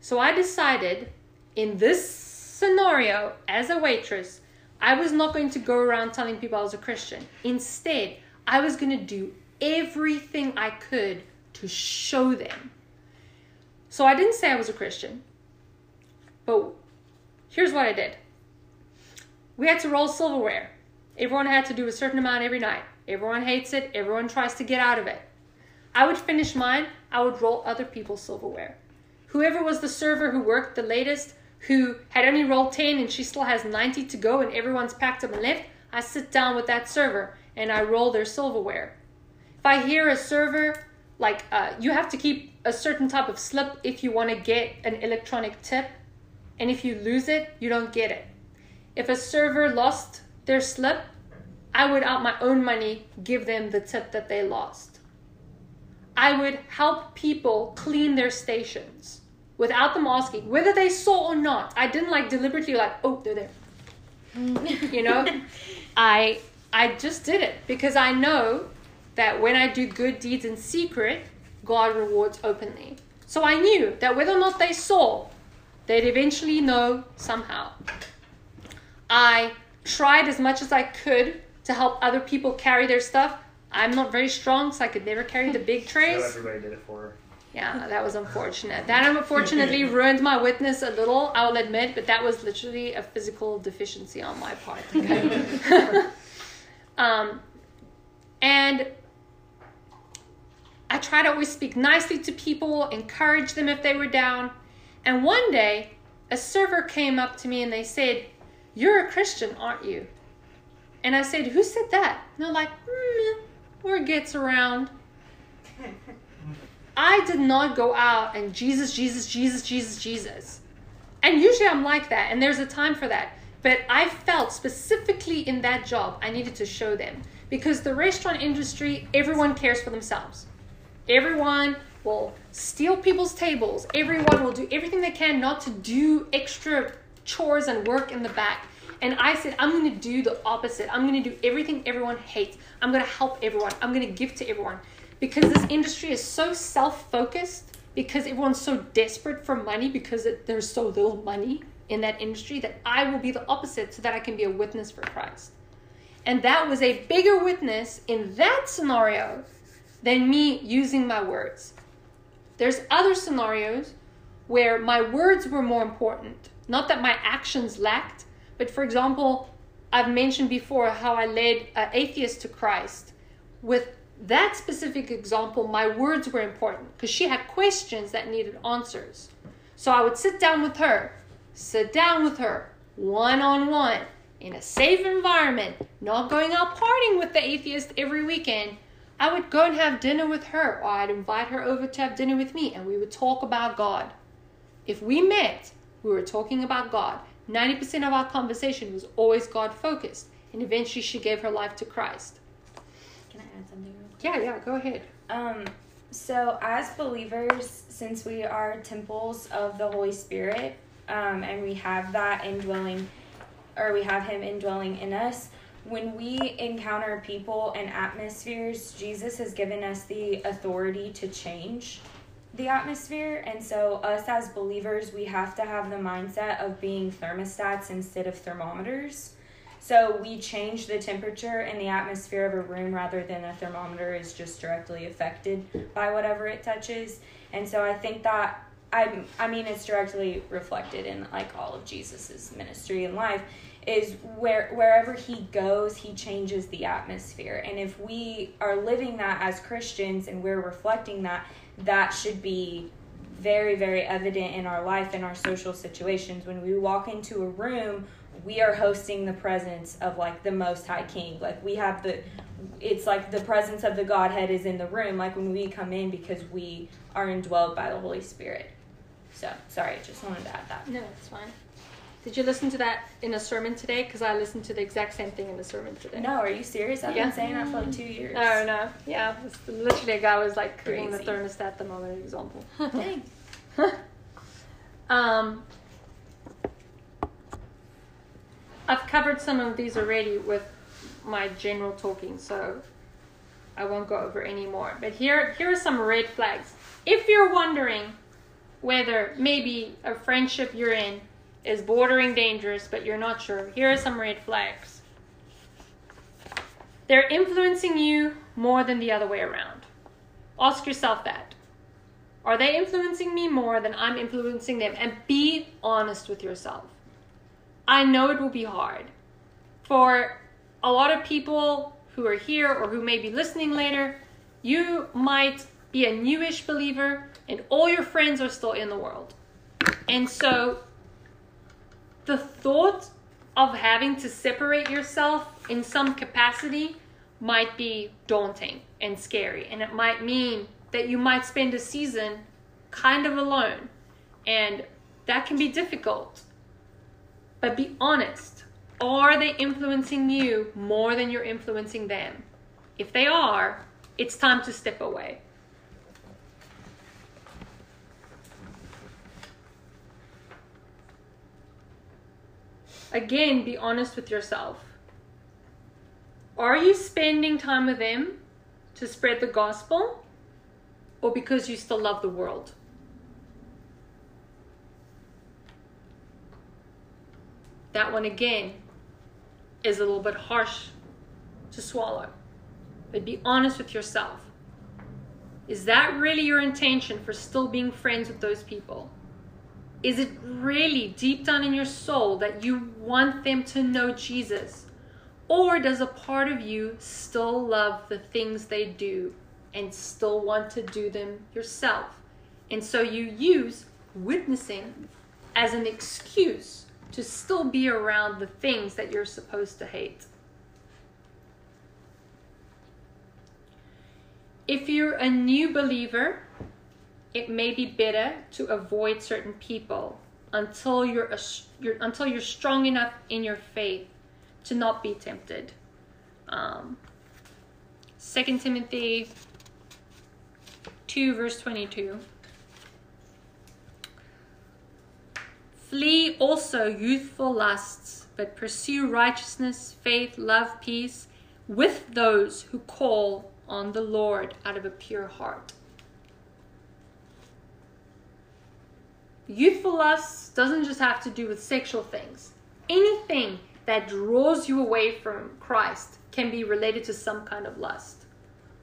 So I decided in this scenario, as a waitress, I was not going to go around telling people I was a Christian. Instead, I was going to do everything I could to show them. So I didn't say I was a Christian, but here's what I did. We had to roll silverware. Everyone had to do a certain amount every night. Everyone hates it, everyone tries to get out of it. I would finish mine, I would roll other people's silverware. Whoever was the server who worked the latest, who had only rolled 10 and she still has 90 to go and everyone's packed up and left, I sit down with that server and I roll their silverware. If I hear a server, like uh, you have to keep a certain type of slip if you want to get an electronic tip, and if you lose it, you don't get it. If a server lost their slip, I would, out my own money, give them the tip that they lost. I would help people clean their stations without them asking whether they saw or not. I didn't like deliberately like, oh, they're there. [LAUGHS] you know, I I just did it because I know that when I do good deeds in secret, God rewards openly. So I knew that whether or not they saw, they'd eventually know somehow. I tried as much as I could to help other people carry their stuff. I'm not very strong, so I could never carry the big [LAUGHS] trays. So everybody did it for her. Yeah, that was unfortunate. That unfortunately [LAUGHS] ruined my witness a little, I will admit, but that was literally a physical deficiency on my part. Okay? [LAUGHS] um, and I try to always speak nicely to people, encourage them if they were down. And one day, a server came up to me and they said, You're a Christian, aren't you? And I said, Who said that? And they're like, mm, Word gets around. [LAUGHS] I did not go out and Jesus, Jesus, Jesus, Jesus, Jesus. And usually I'm like that, and there's a time for that. But I felt specifically in that job, I needed to show them. Because the restaurant industry, everyone cares for themselves. Everyone will steal people's tables. Everyone will do everything they can not to do extra chores and work in the back. And I said, I'm going to do the opposite. I'm going to do everything everyone hates. I'm going to help everyone. I'm going to give to everyone because this industry is so self focused because everyone's so desperate for money because it, there's so little money in that industry that I will be the opposite so that I can be a witness for Christ. And that was a bigger witness in that scenario than me using my words. There's other scenarios where my words were more important. Not that my actions lacked, but for example, I've mentioned before how I led an atheist to Christ. With that specific example, my words were important because she had questions that needed answers. So I would sit down with her, sit down with her one on one in a safe environment, not going out partying with the atheist every weekend. I would go and have dinner with her, or I'd invite her over to have dinner with me, and we would talk about God. If we met, we were talking about God. 90% of our conversation was always God focused, and eventually she gave her life to Christ. Can I add something? Yeah, yeah, go ahead. Um, so as believers, since we are temples of the Holy Spirit, um, and we have that indwelling, or we have Him indwelling in us, when we encounter people and atmospheres, Jesus has given us the authority to change the atmosphere. And so, us as believers, we have to have the mindset of being thermostats instead of thermometers. So, we change the temperature in the atmosphere of a room rather than a thermometer is just directly affected by whatever it touches. And so, I think that. I, I mean, it's directly reflected in like all of Jesus's ministry and life is where wherever he goes he changes the atmosphere and if we are living that as christians and we're reflecting that that should be very very evident in our life in our social situations. When we walk into a room we are hosting the presence of like the most high king. Like we have the it's like the presence of the godhead is in the room like when we come in because we are indwelled by the holy spirit. So sorry just wanted to add that. No, it's fine. Did you listen to that in a sermon today? Because I listened to the exact same thing in the sermon today. no are you serious i've Yeah. been saying that for like two years No, no. Yeah, literally a guy was like giving the Crazy. thermostat thermometer example. [LAUGHS] [LAUGHS] Dang. um, I've covered some of these already with my general talking, so I won't go over any more. But here, here are some red flags. If you're wondering whether maybe a friendship you're in is bordering dangerous, but you're not sure, here are some red flags. They're influencing you more than the other way around. Ask yourself that. Are they influencing me more than I'm influencing them? And be honest with yourself. I know it will be hard. For a lot of people who are here or who may be listening later, you might be a newish believer and all your friends are still in the world. And so the thought of having to separate yourself in some capacity might be daunting and scary. And it might mean that you might spend a season kind of alone. And that can be difficult. But be honest. Are they influencing you more than you're influencing them? If they are, it's time to step away. Again, be honest with yourself. Are you spending time with them to spread the gospel or because you still love the world? That one again is a little bit harsh to swallow. But be honest with yourself. Is that really your intention for still being friends with those people? Is it really deep down in your soul that you want them to know Jesus? Or does a part of you still love the things they do and still want to do them yourself? And so you use witnessing as an excuse to still be around the things that you're supposed to hate. If you're a new believer, it may be better to avoid certain people until you're, a, you're until you're strong enough in your faith to not be tempted. Um, 2 Timothy 2 verse 22. Flee also youthful lusts, but pursue righteousness, faith, love, peace with those who call on the Lord out of a pure heart. Youthful lust doesn't just have to do with sexual things. Anything that draws you away from Christ can be related to some kind of lust.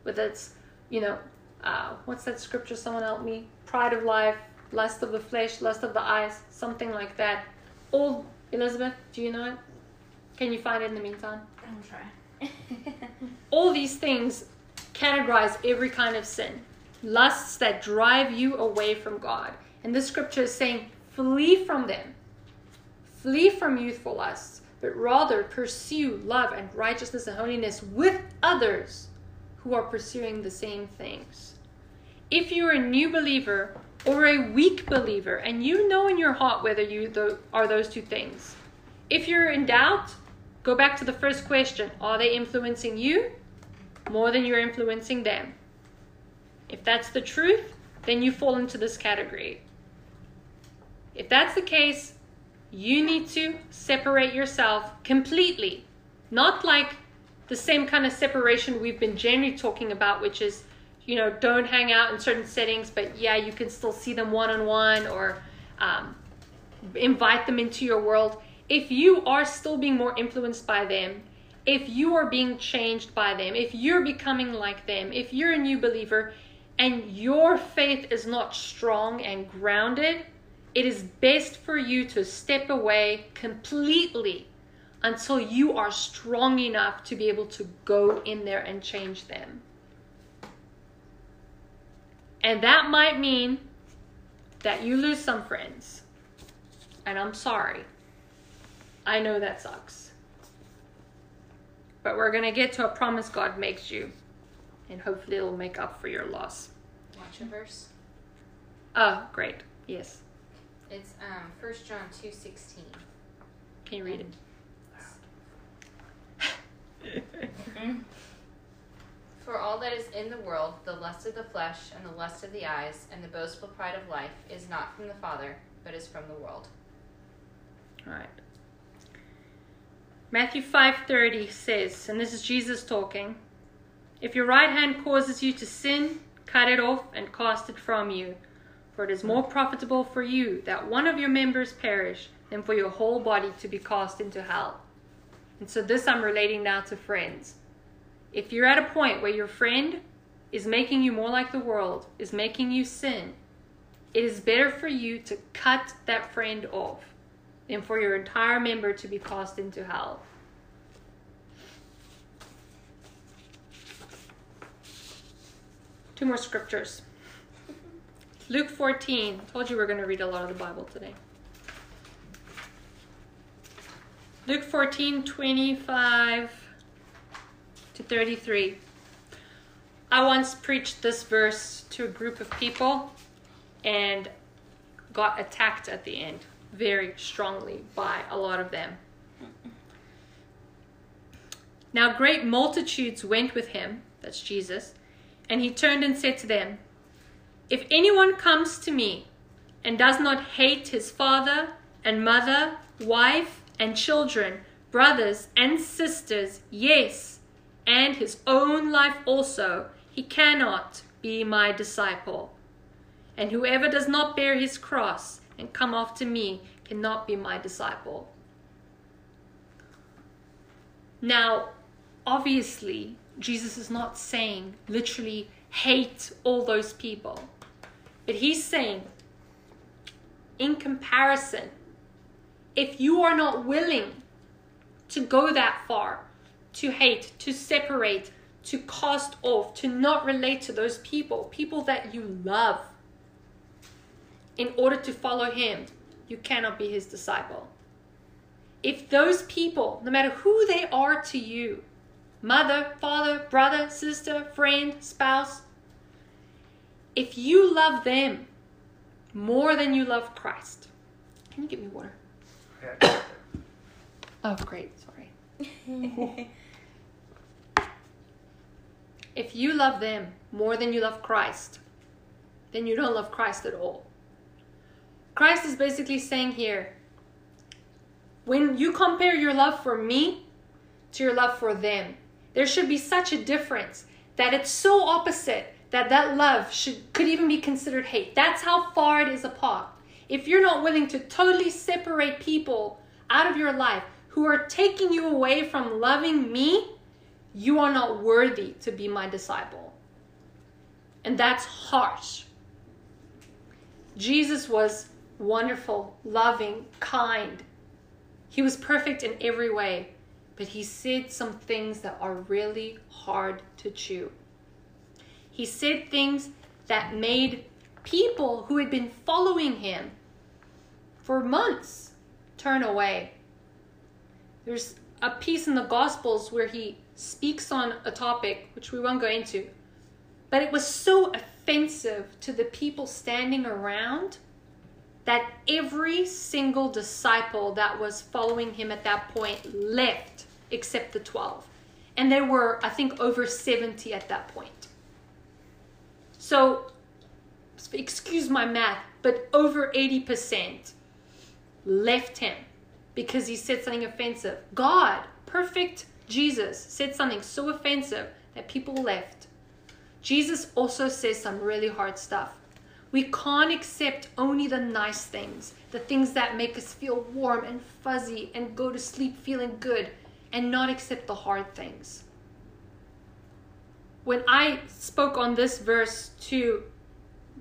Whether it's, you know, uh, what's that scripture? Someone help me. Pride of life, lust of the flesh, lust of the eyes, something like that. All, Elizabeth, do you know it? Can you find it in the meantime? I'll try. [LAUGHS] all these things categorize every kind of sin lusts that drive you away from god and this scripture is saying flee from them flee from youthful lusts but rather pursue love and righteousness and holiness with others who are pursuing the same things if you're a new believer or a weak believer and you know in your heart whether you are those two things if you're in doubt go back to the first question are they influencing you more than you're influencing them. If that's the truth, then you fall into this category. If that's the case, you need to separate yourself completely. Not like the same kind of separation we've been generally talking about, which is, you know, don't hang out in certain settings, but yeah, you can still see them one on one or um, invite them into your world. If you are still being more influenced by them, if you are being changed by them, if you're becoming like them, if you're a new believer and your faith is not strong and grounded, it is best for you to step away completely until you are strong enough to be able to go in there and change them. And that might mean that you lose some friends. And I'm sorry. I know that sucks. But we're going to get to a promise God makes you. And hopefully it'll make up for your loss. Watch a verse. Oh, great. Yes. It's um 1 John 2.16. Can you read it? [LAUGHS] For all that is in the world, the lust of the flesh, and the lust of the eyes, and the boastful pride of life, is not from the Father, but is from the world. All right. Matthew 5:30 says, and this is Jesus talking, if your right hand causes you to sin, cut it off and cast it from you, for it is more profitable for you that one of your members perish than for your whole body to be cast into hell. And so this I'm relating now to friends. If you're at a point where your friend is making you more like the world, is making you sin, it is better for you to cut that friend off than for your entire member to be cast into hell. Two more scriptures. Luke 14. Told you we are going to read a lot of the Bible today. Luke 14, 25 to 33. I once preached this verse to a group of people and got attacked at the end very strongly by a lot of them. Now, great multitudes went with him, that's Jesus, and he turned and said to them, If anyone comes to me and does not hate his father and mother, wife and children, brothers and sisters, yes, and his own life also, he cannot be my disciple. And whoever does not bear his cross and come after me cannot be my disciple. Now, obviously, Jesus is not saying literally hate all those people, but he's saying, in comparison, if you are not willing to go that far, to hate, to separate, to cast off, to not relate to those people, people that you love, in order to follow him, you cannot be his disciple. If those people, no matter who they are to you, mother, father, brother, sister, friend, spouse, if you love them more than you love Christ, can you give me water? oh, great. Sorry. [LAUGHS] if you love them more than you love Christ, then you don't love Christ at all. Christ is basically saying here when you compare your love for me to your love for them, there should be such a difference that it's so opposite that that love should could even be considered hate. That's how far it is apart. if you're not willing to totally separate people out of your life who are taking you away from loving me, you are not worthy to be my disciple. And that's harsh. Jesus was wonderful, loving, kind. He was perfect in every way, but he said some things that are really hard to chew. He said things that made people who had been following him for months turn away. There's a piece in the Gospels where he speaks on a topic, which we won't go into, but it was so offensive to the people standing around that every single disciple that was following him at that point left except the 12. And there were, I think, over 70 at that point. So, excuse my math, but over 80% left him because he said something offensive. God, perfect Jesus, said something so offensive that people left. Jesus also says some really hard stuff. We can't accept only the nice things, the things that make us feel warm and fuzzy and go to sleep feeling good, and not accept the hard things. When I spoke on this verse to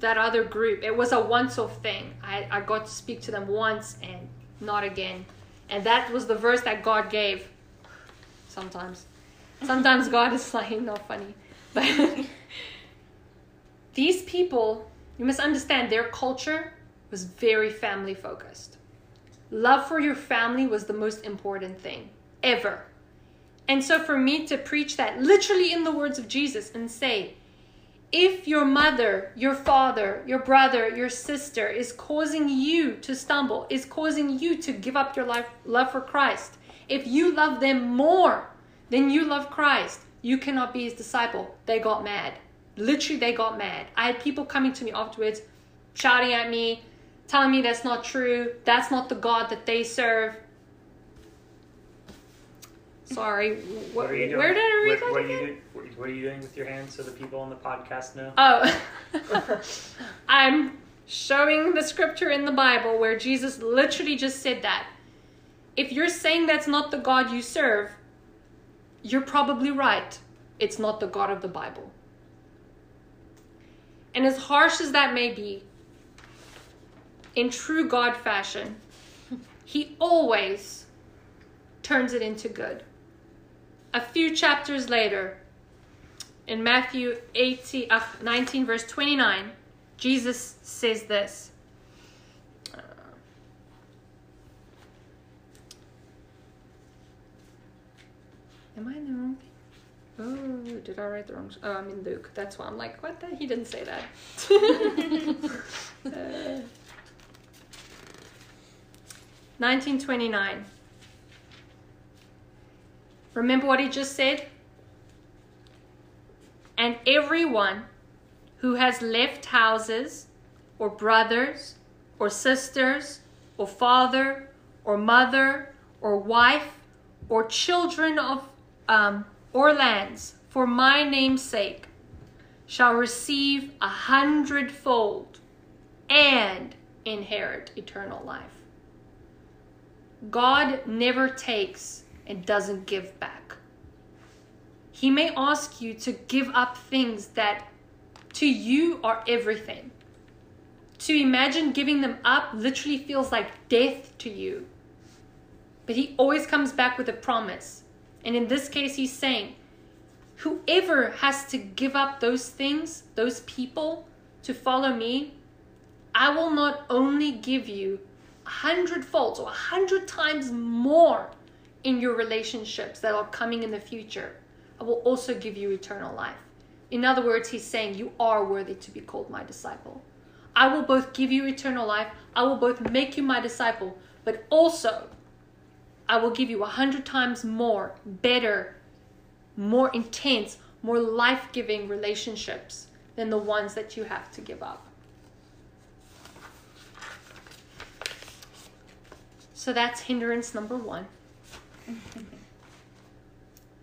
that other group, it was a once off thing. I, I got to speak to them once and not again. And that was the verse that God gave. Sometimes. Sometimes [LAUGHS] God is like not funny. But [LAUGHS] these people you must understand their culture was very family focused. Love for your family was the most important thing ever. And so for me to preach that literally in the words of Jesus and say, if your mother, your father, your brother, your sister is causing you to stumble, is causing you to give up your life love for Christ, if you love them more than you love Christ, you cannot be his disciple. They got mad. Literally, they got mad. I had people coming to me afterwards, shouting at me, telling me that's not true. That's not the God that they serve. Sorry, what, What are you doing? where did I read what, that what are you what are you doing with your hands so the people on the podcast know? Oh, [LAUGHS] [LAUGHS] I'm showing the scripture in the Bible where Jesus literally just said that. If you're saying that's not the God you serve, you're probably right. It's not the God of the Bible. And as harsh as that may be, in true God fashion, He always turns it into good. A few chapters later, in Matthew 18, uh, 19, verse 29, Jesus says this. Uh, am I in the wrong thing? Oh, did I write the wrong? Oh, I'm in Luke. That's why I'm like, what the? He didn't say that. [LAUGHS] uh, 1929. Remember what he just said? And everyone who has left houses, or brothers, or sisters, or father, or mother, or wife, or children of, um, or lands, for my name's sake, shall receive a hundredfold and inherit eternal life. God never takes and doesn't give back. He may ask you to give up things that to you are everything. To imagine giving them up literally feels like death to you. But he always comes back with a promise. And in this case, he's saying, whoever has to give up those things, those people, to follow me, I will not only give you a hundredfold or a hundred times more in your relationships that are coming in the future, I will also give you eternal life. In other words, he's saying, You are worthy to be called my disciple. I will both give you eternal life, I will both make you my disciple, but also I will give you a hundred times more, better, more intense, more life giving relationships than the ones that you have to give up. So that's hindrance number one.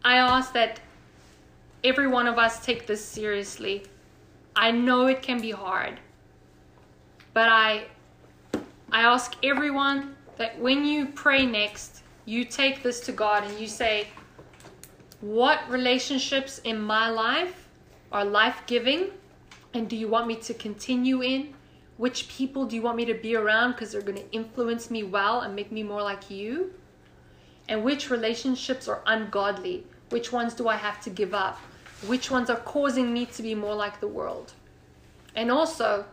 I ask that every one of us take this seriously. I know it can be hard, but I I ask everyone that when you pray next, you take this to God and you say, What relationships in my life are life giving? And do you want me to continue in? Which people do you want me to be around because they're going to influence me well and make me more like you? And which relationships are ungodly? Which ones do I have to give up? Which ones are causing me to be more like the world? And also,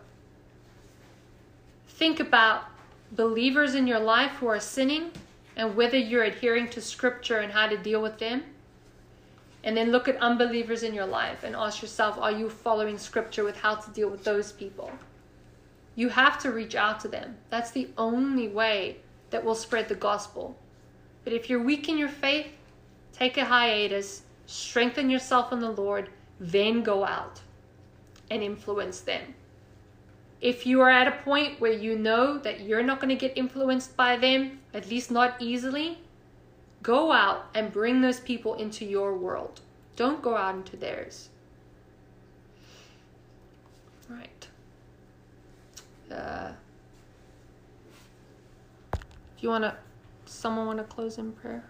think about believers in your life who are sinning and whether you're adhering to scripture and how to deal with them. And then look at unbelievers in your life and ask yourself are you following scripture with how to deal with those people? You have to reach out to them. That's the only way that will spread the gospel. But if you're weak in your faith, take a hiatus, strengthen yourself in the Lord, then go out and influence them. If you are at a point where you know that you're not going to get influenced by them, at least not easily, go out and bring those people into your world. Don't go out into theirs. Right. Uh, if you want to, someone want to close in prayer?